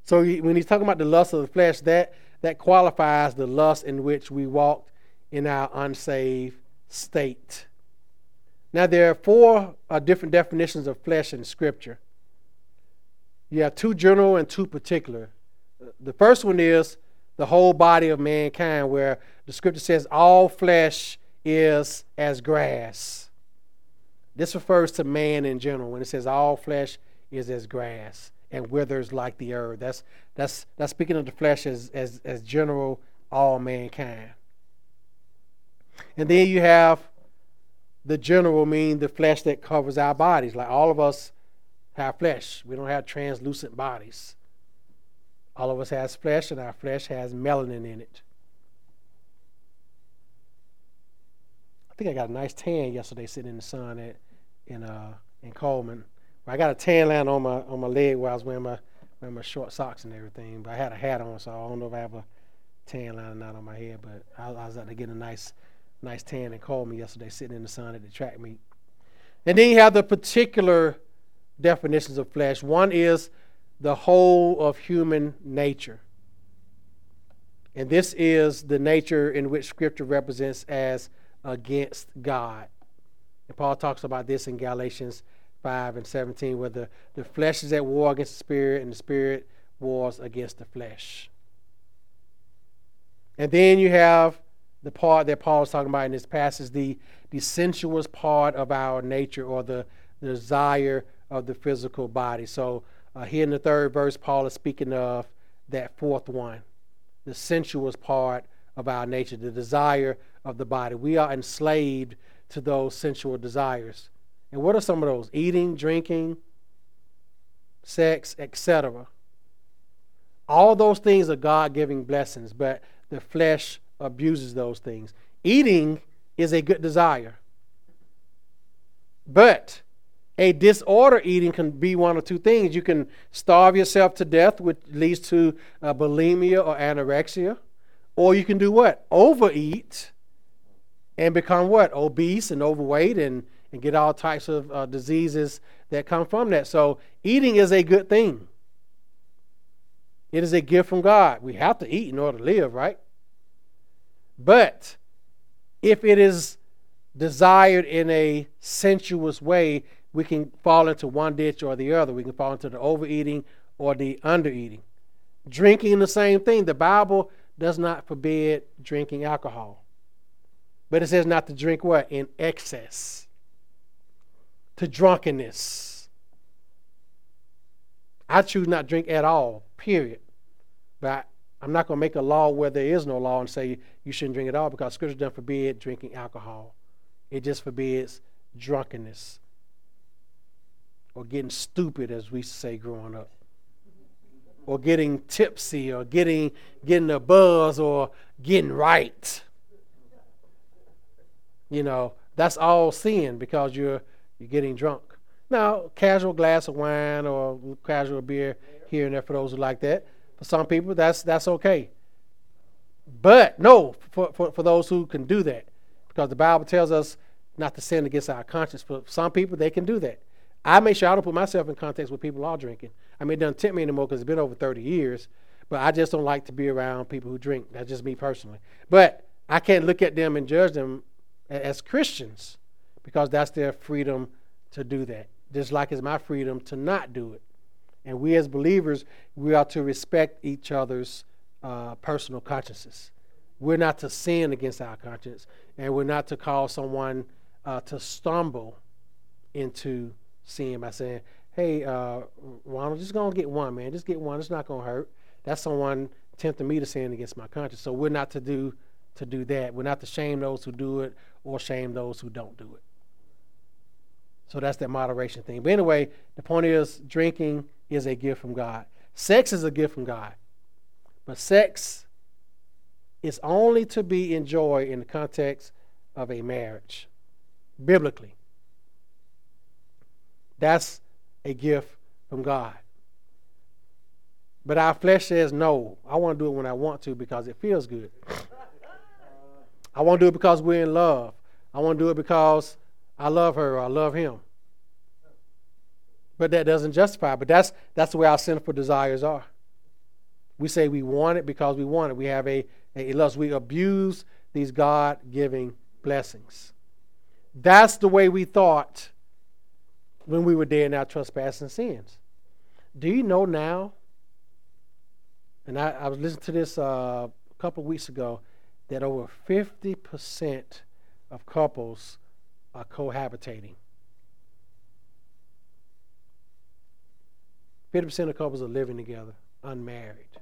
So when he's talking about the lust of the flesh, that, that qualifies the lust in which we walked in our unsaved state. Now, there are four uh, different definitions of flesh in Scripture. You have two general and two particular. The first one is the whole body of mankind, where the Scripture says all flesh is as grass. This refers to man in general when it says all flesh is as grass and withers like the earth. That's that's that's speaking of the flesh as as, as general all mankind. And then you have the general, mean the flesh that covers our bodies. Like all of us have flesh. We don't have translucent bodies. All of us has flesh, and our flesh has melanin in it. I think I got a nice tan yesterday sitting in the sun at in uh in Coleman. I got a tan line on my on my leg while I was wearing my wearing my short socks and everything. But I had a hat on, so I don't know if I have a tan line or not on my head. But I, I was out to get a nice nice tan and called me yesterday, sitting in the sun at the track meet. And then you have the particular definitions of flesh. One is the whole of human nature. And this is the nature in which Scripture represents as against God. And Paul talks about this in Galatians 5 and 17, where the, the flesh is at war against the spirit, and the spirit wars against the flesh. And then you have the part that Paul is talking about in this passage, the, the sensuous part of our nature or the, the desire of the physical body. So uh, here in the third verse, Paul is speaking of that fourth one, the sensuous part of our nature, the desire of the body. We are enslaved to those sensual desires. And what are some of those? Eating, drinking, sex, etc. All those things are God giving blessings, but the flesh abuses those things. Eating is a good desire. But a disorder eating can be one of two things. You can starve yourself to death, which leads to uh, bulimia or anorexia. Or you can do what? Overeat and become what? Obese and overweight and, and get all types of uh, diseases that come from that. So eating is a good thing. It is a gift from God. We have to eat in order to live, right? But if it is desired in a sensuous way, we can fall into one ditch or the other. We can fall into the overeating or the undereating. Drinking the same thing. The Bible does not forbid drinking alcohol. But it says not to drink what? In excess. To drunkenness. I choose not to drink at all, period. But I'm not going to make a law where there is no law and say you shouldn't drink at all because Scripture doesn't forbid drinking alcohol. It just forbids drunkenness or getting stupid, as we say growing up, or getting tipsy, or getting getting a buzz, or getting right. You know, that's all sin because you're you're getting drunk. Now, casual glass of wine or casual beer here and there for those who like that. For some people, that's that's okay. But no, for, for, for those who can do that, because the Bible tells us not to sin against our conscience. For some people, they can do that. I make sure I don't put myself in context with people are drinking. I mean, it doesn't tempt me anymore because it's been over 30 years. But I just don't like to be around people who drink. That's just me personally. But I can't look at them and judge them as Christians because that's their freedom to do that. Just like it's my freedom to not do it. And we as believers, we are to respect each other's uh, personal consciences. We're not to sin against our conscience, and we're not to cause someone uh, to stumble into sin by saying, "Hey, uh, Ronald, just gonna get one, man. Just get one. It's not gonna hurt." That's someone tempting me to sin against my conscience. So we're not to do to do that. We're not to shame those who do it or shame those who don't do it. So that's that moderation thing. But anyway, the point is, drinking is a gift from God. Sex is a gift from God. But sex is only to be enjoyed in the context of a marriage, biblically. That's a gift from God. But our flesh says, no, I want to do it when I want to because it feels good. [LAUGHS] I want to do it because we're in love. I want to do it because I love her or I love him. But that doesn't justify. But that's that's the way our sinful desires are. We say we want it because we want it. We have a, a lust. We abuse these God giving blessings. That's the way we thought when we were dead in our trespasses and sins. Do you know now? And I, I was listening to this uh, a couple of weeks ago that over 50% of couples are cohabitating. 50% of couples are living together, unmarried.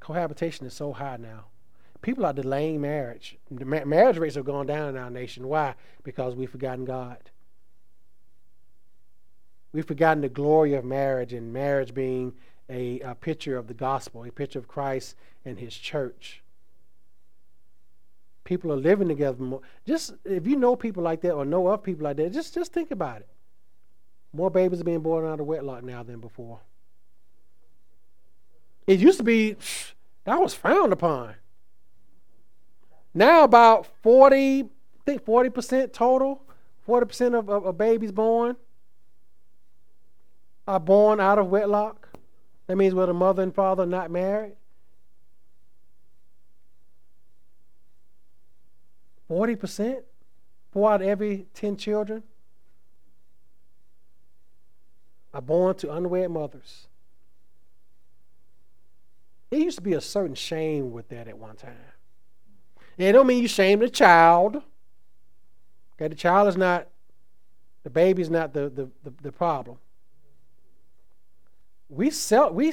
cohabitation is so high now. People are delaying marriage. marriage rates have gone down in our nation. Why? Because we've forgotten God. We've forgotten the glory of marriage and marriage being a, a picture of the gospel, a picture of Christ and his church. People are living together more. Just if you know people like that or know of people like that, just just think about it. More babies are being born out of wedlock now than before. It used to be [SNIFFS] that was frowned upon. Now about 40, I think 40% total, 40% of, of, of babies born are born out of wedlock. That means where the mother and father are not married. 40%? Four out of every 10 children are born to unwed mothers. There used to be a certain shame with that at one time. And it don't mean you shame the child. Okay, the child is not, the baby is not the, the, the, the problem. We sell, we,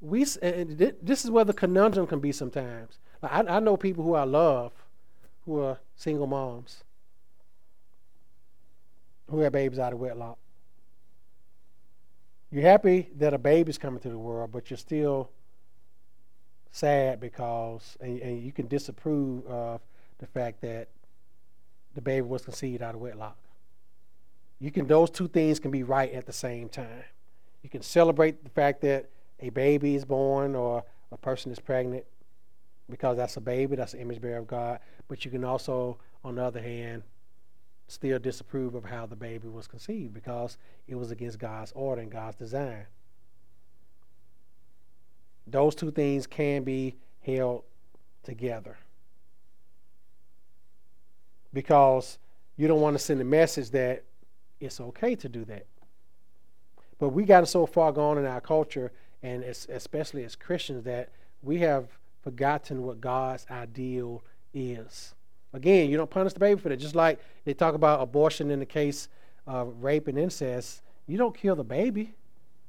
we, this is where the conundrum can be sometimes. I, I know people who I love who are single moms who have babies out of wedlock. You're happy that a baby's coming to the world, but you're still sad because, and, and you can disapprove of the fact that the baby was conceived out of wedlock. You can; those two things can be right at the same time. You can celebrate the fact that a baby is born or a person is pregnant because that's a baby, that's an image bearer of God. But you can also, on the other hand, still disapprove of how the baby was conceived because it was against God's order and God's design. Those two things can be held together. Because you don't want to send a message that it's okay to do that. But we got so far gone in our culture, and especially as Christians, that we have forgotten what God's ideal is. Again, you don't punish the baby for that. Just like they talk about abortion in the case of rape and incest, you don't kill the baby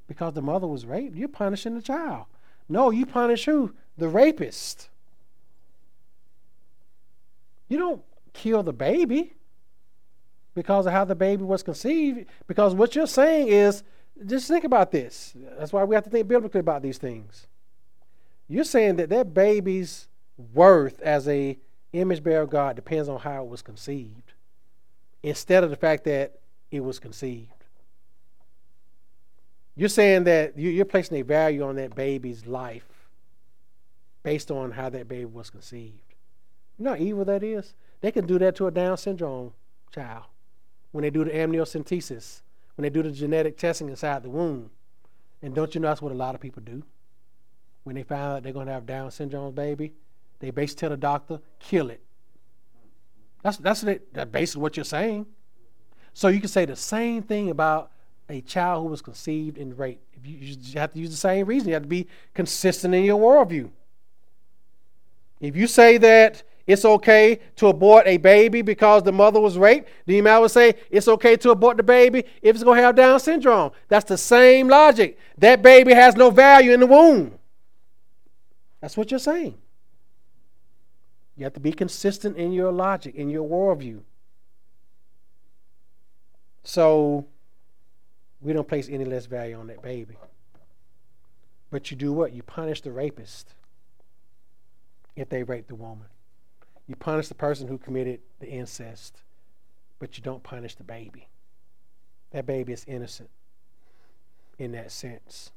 because the mother was raped. You're punishing the child. No, you punish who? The rapist. You don't kill the baby because of how the baby was conceived. Because what you're saying is, just think about this. That's why we have to think biblically about these things. You're saying that that baby's worth as a image bearer of God depends on how it was conceived, instead of the fact that it was conceived. You're saying that you're placing a value on that baby's life based on how that baby was conceived. You know how evil that is? They can do that to a Down syndrome child when they do the amniocentesis, when they do the genetic testing inside the womb. And don't you know that's what a lot of people do? when they find out they're going to have Down syndrome baby, they basically tell the doctor, kill it. That's, that's, it, that's basically what you're saying. So you can say the same thing about a child who was conceived in rape. You, you have to use the same reason. You have to be consistent in your worldview. If you say that it's okay to abort a baby because the mother was raped, then you might say it's okay to abort the baby if it's going to have Down syndrome. That's the same logic. That baby has no value in the womb. That's what you're saying. You have to be consistent in your logic, in your worldview. So we don't place any less value on that baby. But you do what? You punish the rapist if they rape the woman. You punish the person who committed the incest, but you don't punish the baby. That baby is innocent in that sense.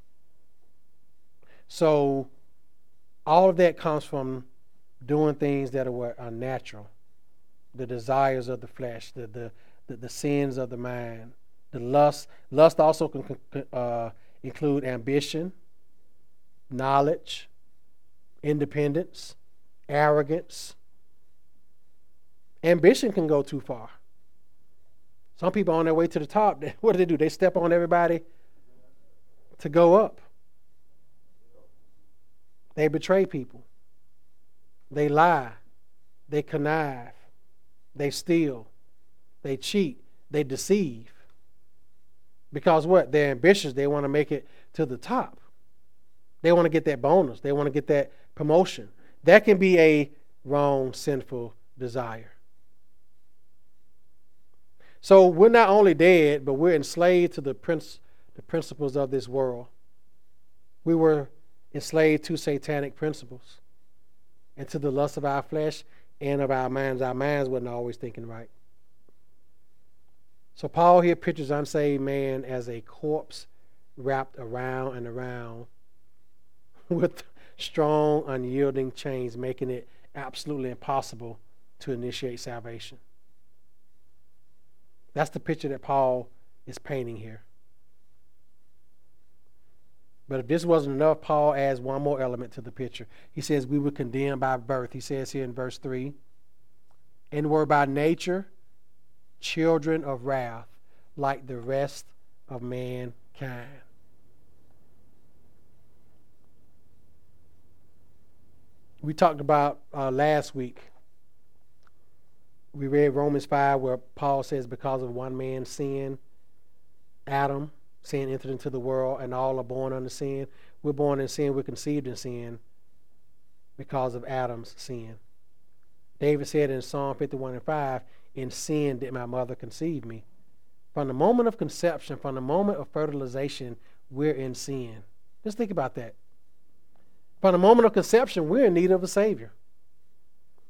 So all of that comes from doing things that are unnatural the desires of the flesh, the, the, the, the sins of the mind, the lust. Lust also can uh, include ambition, knowledge, independence, arrogance. Ambition can go too far. Some people on their way to the top, [LAUGHS] what do they do? They step on everybody to go up. They betray people. They lie. They connive. They steal. They cheat. They deceive. Because what? They're ambitious. They want to make it to the top. They want to get that bonus. They want to get that promotion. That can be a wrong, sinful desire. So we're not only dead, but we're enslaved to the, prince, the principles of this world. We were enslaved to satanic principles and to the lust of our flesh and of our minds. Our minds wasn't always thinking right. So Paul here pictures unsaved man as a corpse wrapped around and around [LAUGHS] with strong, unyielding chains, making it absolutely impossible to initiate salvation. That's the picture that Paul is painting here. But if this wasn't enough, Paul adds one more element to the picture. He says, We were condemned by birth. He says here in verse 3 and were by nature children of wrath, like the rest of mankind. We talked about uh, last week. We read Romans 5, where Paul says, Because of one man's sin, Adam, sin entered into the world, and all are born under sin. We're born in sin, we're conceived in sin because of Adam's sin. David said in Psalm 51 and 5, In sin did my mother conceive me. From the moment of conception, from the moment of fertilization, we're in sin. Just think about that. From the moment of conception, we're in need of a Savior.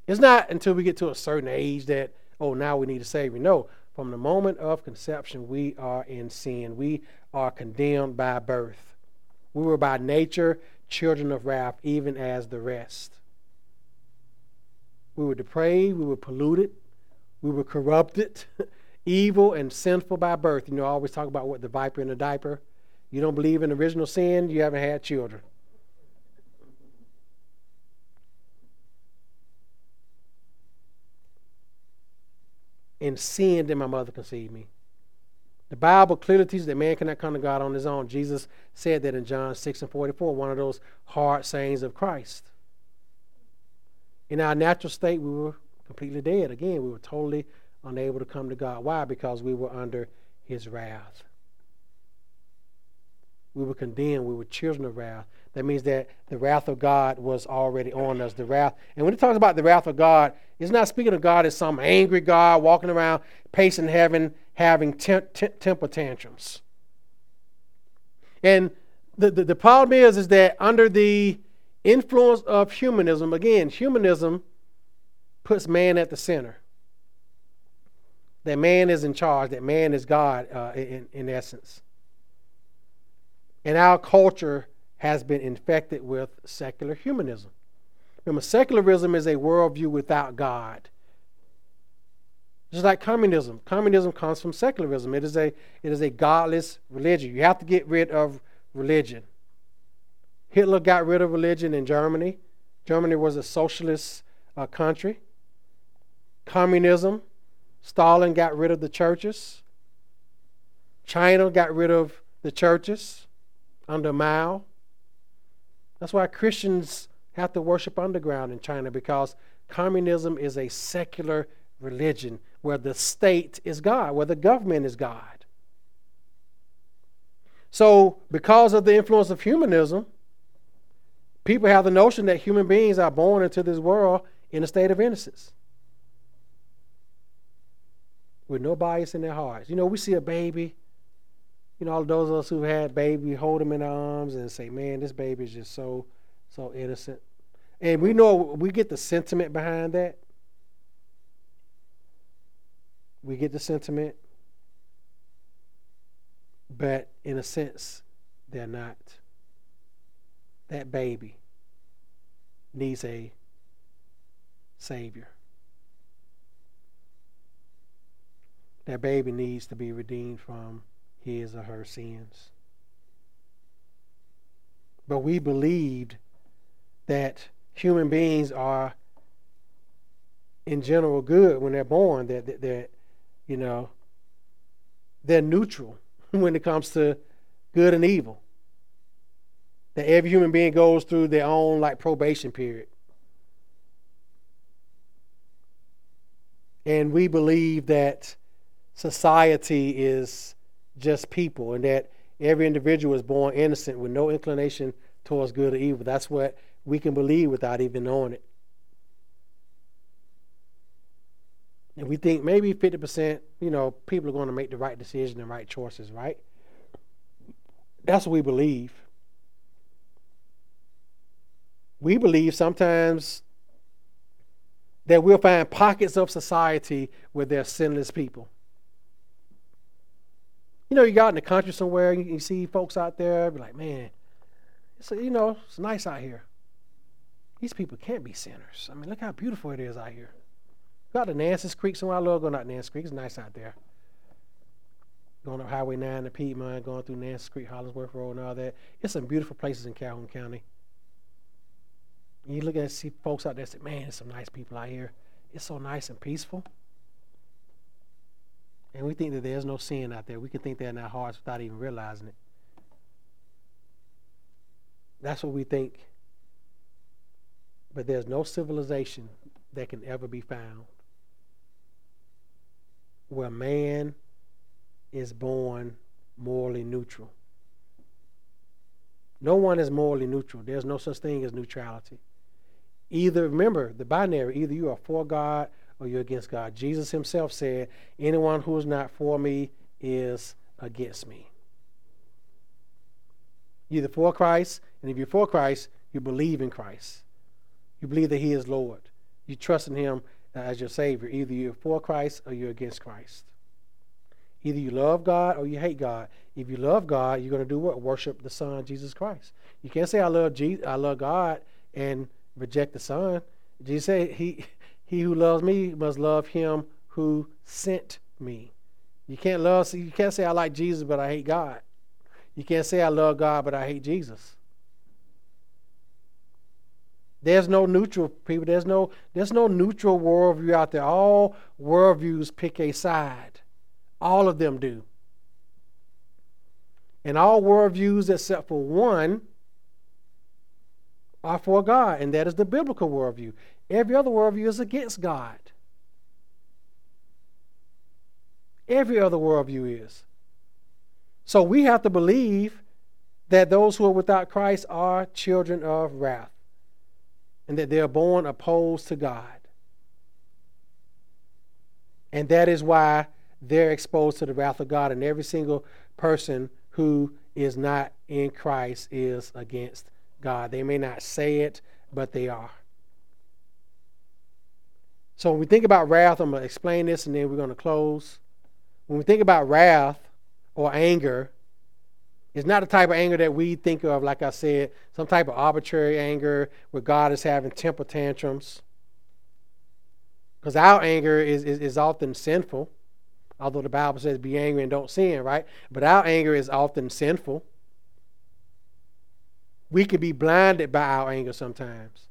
It's not until we get to a certain age that, oh, now we need a Savior. No, from the moment of conception, we are in sin. We are condemned by birth. We were by nature children of wrath, even as the rest. We were depraved, we were polluted, we were corrupted, [LAUGHS] evil and sinful by birth. You know, I always talk about what the viper in the diaper. You don't believe in original sin, you haven't had children. In sin did my mother conceive me. The Bible clearly teaches that man cannot come to God on his own. Jesus said that in John 6 and 44, one of those hard sayings of Christ. In our natural state, we were completely dead. Again, we were totally unable to come to God. Why? Because we were under his wrath. We were condemned. We were children of wrath. That means that the wrath of God was already on us. The wrath, and when it talks about the wrath of God, it's not speaking of God as some angry God walking around pacing heaven, having temper tantrums. And the, the, the problem is, is that under the influence of humanism, again, humanism puts man at the center. That man is in charge, that man is God uh, in, in essence. And our culture has been infected with secular humanism. Remember, secularism is a worldview without God. Just like communism. Communism comes from secularism. It is a, it is a godless religion. You have to get rid of religion. Hitler got rid of religion in Germany. Germany was a socialist uh, country. Communism, Stalin got rid of the churches. China got rid of the churches under Mao. That's why Christians have to worship underground in China because communism is a secular religion where the state is God, where the government is God. So, because of the influence of humanism, people have the notion that human beings are born into this world in a state of innocence with no bias in their hearts. You know, we see a baby, you know, all those of us who had baby, hold them in our arms and say, man, this baby is just so, so innocent. And we know, we get the sentiment behind that. We get the sentiment. But in a sense, they're not. That baby needs a Savior. That baby needs to be redeemed from his or her sins. But we believed that human beings are, in general, good when they're born, that, that, that you know, they're neutral [LAUGHS] when it comes to good and evil. That every human being goes through their own like probation period. And we believe that society is just people and that every individual is born innocent with no inclination towards good or evil. That's what we can believe without even knowing it. And we think maybe 50%, you know, people are going to make the right decision and right choices, right? That's what we believe. We believe sometimes that we'll find pockets of society where there's sinless people. You know, you got in the country somewhere, you, you see folks out there, be like, man, it's you know, it's nice out here. These people can't be sinners. I mean, look how beautiful it is out here. Got the Nances Creek somewhere. I love going out to Nancy Creek. It's nice out there. Going up Highway 9 to Piedmont, going through Nancy Creek, Hollingsworth Road, and all that. It's some beautiful places in Calhoun County. And you look at see folks out there and say, man, there's some nice people out here. It's so nice and peaceful. And we think that there's no sin out there. We can think that in our hearts without even realizing it. That's what we think. But there's no civilization that can ever be found where man is born morally neutral. No one is morally neutral. There's no such thing as neutrality. Either, remember, the binary, either you are for God or you're against God. Jesus himself said, Anyone who is not for me is against me. You're either for Christ, and if you're for Christ, you believe in Christ. You believe that He is Lord. You trust in Him uh, as your Savior. Either you're for Christ or you're against Christ. Either you love God or you hate God. If you love God, you're going to do what? Worship the Son, Jesus Christ. You can't say I love Jesus, I love God and reject the Son. Jesus said, He he who loves me must love him who sent me. You can't love you can't say I like Jesus but I hate God. You can't say I love God but I hate Jesus. There's no neutral people. There's no there's no neutral worldview out there. All worldviews pick a side. All of them do. And all worldviews except for one are for God, and that is the biblical worldview. Every other worldview is against God. Every other worldview is. So we have to believe that those who are without Christ are children of wrath and that they are born opposed to God. And that is why they're exposed to the wrath of God, and every single person who is not in Christ is against God. They may not say it, but they are. So when we think about wrath, I'm going to explain this and then we're going to close. When we think about wrath or anger, it's not the type of anger that we think of, like I said, some type of arbitrary anger where God is having temper tantrums. Because our anger is, is, is often sinful, although the Bible says be angry and don't sin, right? But our anger is often sinful. We can be blinded by our anger sometimes.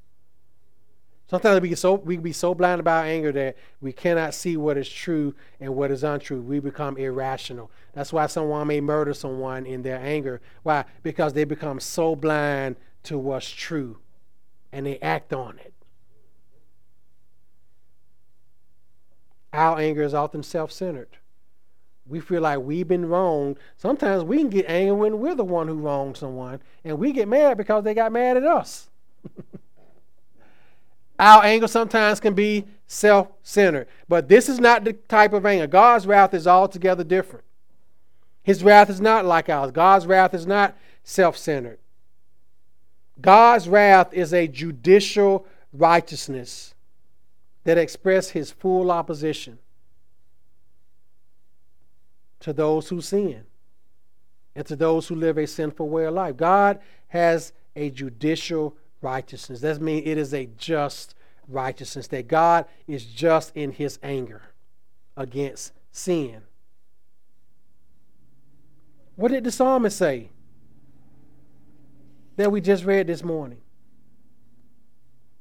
Sometimes we so we can be so blind about anger that we cannot see what is true and what is untrue. We become irrational. That's why someone may murder someone in their anger. Why? Because they become so blind to what's true and they act on it. Our anger is often self centered. We feel like we've been wronged. Sometimes we can get angry when we're the one who wronged someone, and we get mad because they got mad at us. [LAUGHS] Our anger sometimes can be self centered. But this is not the type of anger. God's wrath is altogether different. His wrath is not like ours. God's wrath is not self centered. God's wrath is a judicial righteousness that expresses his full opposition to those who sin and to those who live a sinful way of life. God has a judicial righteousness. That means it is a just righteousness, that God is just in his anger against sin. What did the psalmist say that we just read this morning?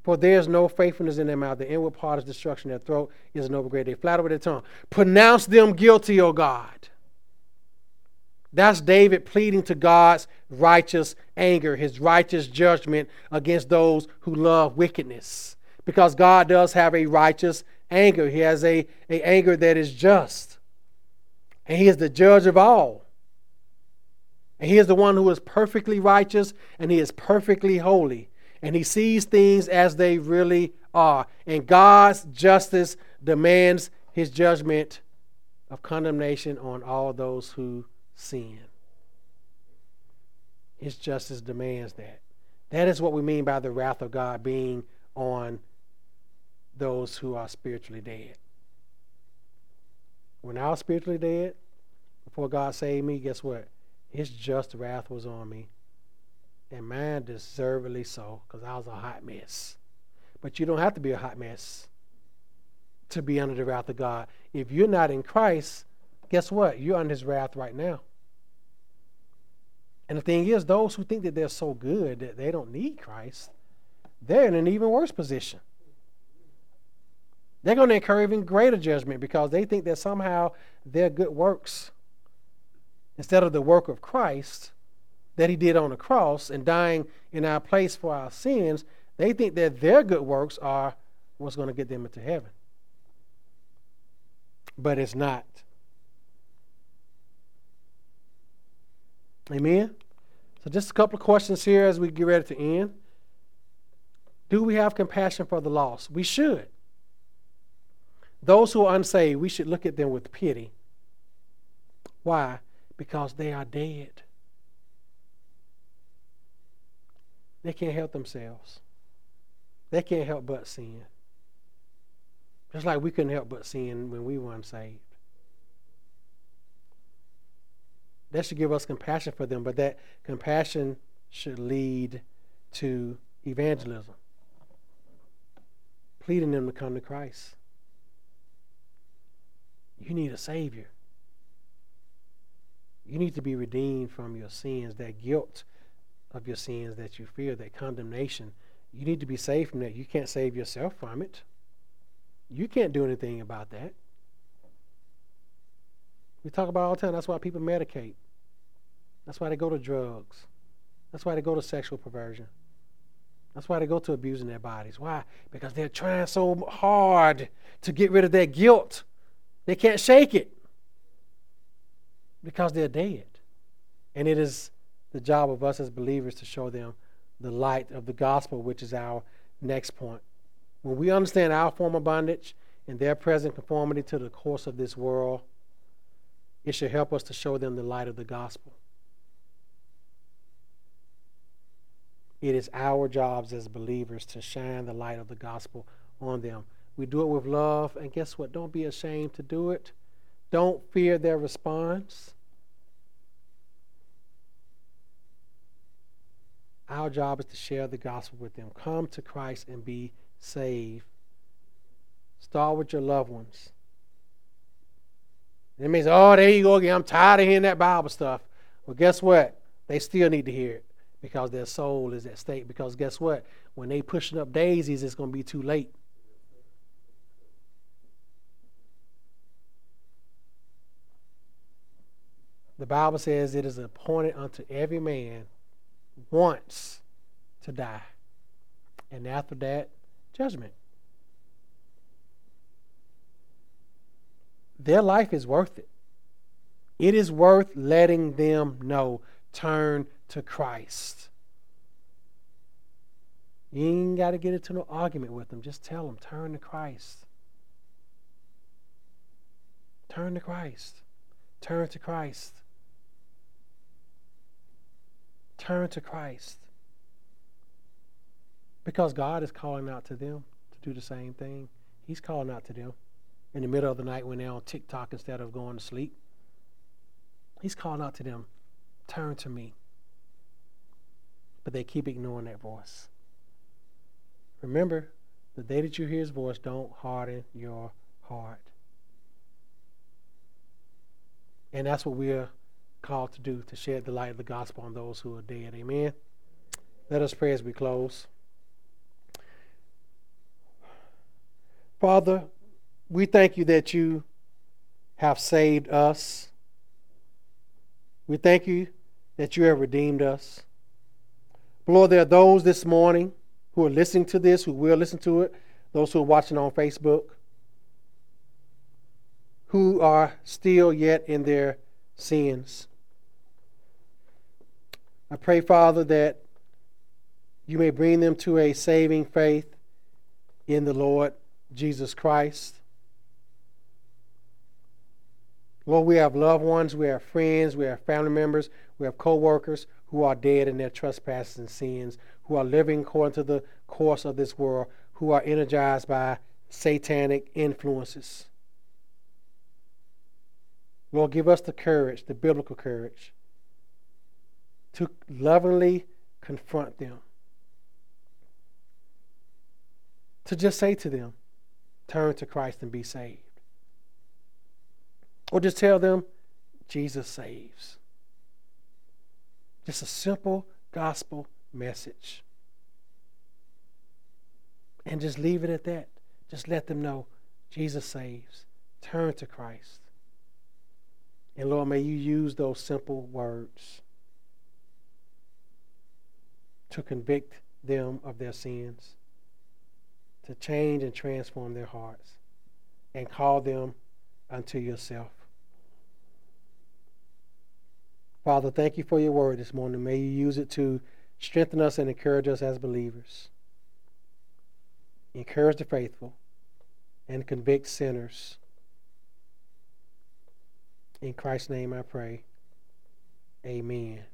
For there is no faithfulness in their mouth. The inward part is destruction. Their throat is an overgreat. They flatter with their tongue. Pronounce them guilty, O God. That's David pleading to God's righteous anger, his righteous judgment against those who love wickedness. Because God does have a righteous anger. He has a, a anger that is just. And he is the judge of all. And he is the one who is perfectly righteous and he is perfectly holy. And he sees things as they really are. And God's justice demands his judgment of condemnation on all those who sin. His justice demands that. That is what we mean by the wrath of God being on those who are spiritually dead. When I was spiritually dead, before God saved me, guess what? His just wrath was on me. And mine deservedly so, because I was a hot mess. But you don't have to be a hot mess to be under the wrath of God. If you're not in Christ, guess what? You're under his wrath right now. And the thing is, those who think that they're so good that they don't need Christ, they're in an even worse position. They're going to incur even greater judgment because they think that somehow their good works, instead of the work of Christ that he did on the cross and dying in our place for our sins, they think that their good works are what's going to get them into heaven. But it's not. Amen? So, just a couple of questions here as we get ready to end. Do we have compassion for the lost? We should. Those who are unsaved, we should look at them with pity. Why? Because they are dead. They can't help themselves. They can't help but sin. Just like we couldn't help but sin when we were unsaved. That should give us compassion for them, but that compassion should lead to evangelism, pleading them to come to Christ. You need a Savior. You need to be redeemed from your sins, that guilt of your sins that you fear, that condemnation. You need to be saved from that. You can't save yourself from it. You can't do anything about that. We talk about all the time. That's why people medicate. That's why they go to drugs. That's why they go to sexual perversion. That's why they go to abusing their bodies. Why? Because they're trying so hard to get rid of their guilt. They can't shake it because they're dead. And it is the job of us as believers to show them the light of the gospel, which is our next point. When we understand our form of bondage and their present conformity to the course of this world, it should help us to show them the light of the gospel. It is our jobs as believers to shine the light of the gospel on them. We do it with love, and guess what? Don't be ashamed to do it. Don't fear their response. Our job is to share the gospel with them. Come to Christ and be saved. Start with your loved ones. And it means, oh, there you go again. I'm tired of hearing that Bible stuff. Well, guess what? They still need to hear it because their soul is at stake. Because guess what? When they pushing up daisies, it's going to be too late. The Bible says it is appointed unto every man once to die. And after that, judgment. Their life is worth it. It is worth letting them know turn to Christ. You ain't got to get into no argument with them. Just tell them, turn to Christ. Turn to Christ. Turn to Christ. Turn to Christ. Because God is calling out to them to do the same thing. He's calling out to them in the middle of the night when they're on TikTok instead of going to sleep. He's calling out to them, turn to me. But they keep ignoring that voice. Remember, the day that you hear his voice, don't harden your heart. And that's what we're called to do to shed the light of the gospel on those who are dead. Amen. Let us pray as we close. Father, we thank you that you have saved us. We thank you that you have redeemed us. Lord, there are those this morning who are listening to this, who will listen to it, those who are watching on Facebook, who are still yet in their sins. I pray, Father, that you may bring them to a saving faith in the Lord Jesus Christ. Lord, we have loved ones, we have friends, we have family members, we have co workers who are dead in their trespasses and sins, who are living according to the course of this world, who are energized by satanic influences. Lord, give us the courage, the biblical courage, to lovingly confront them. To just say to them, turn to Christ and be saved. Or just tell them, Jesus saves. Just a simple gospel message. And just leave it at that. Just let them know Jesus saves. Turn to Christ. And Lord, may you use those simple words to convict them of their sins, to change and transform their hearts, and call them unto yourself. Father, thank you for your word this morning. May you use it to strengthen us and encourage us as believers. Encourage the faithful and convict sinners. In Christ's name I pray. Amen.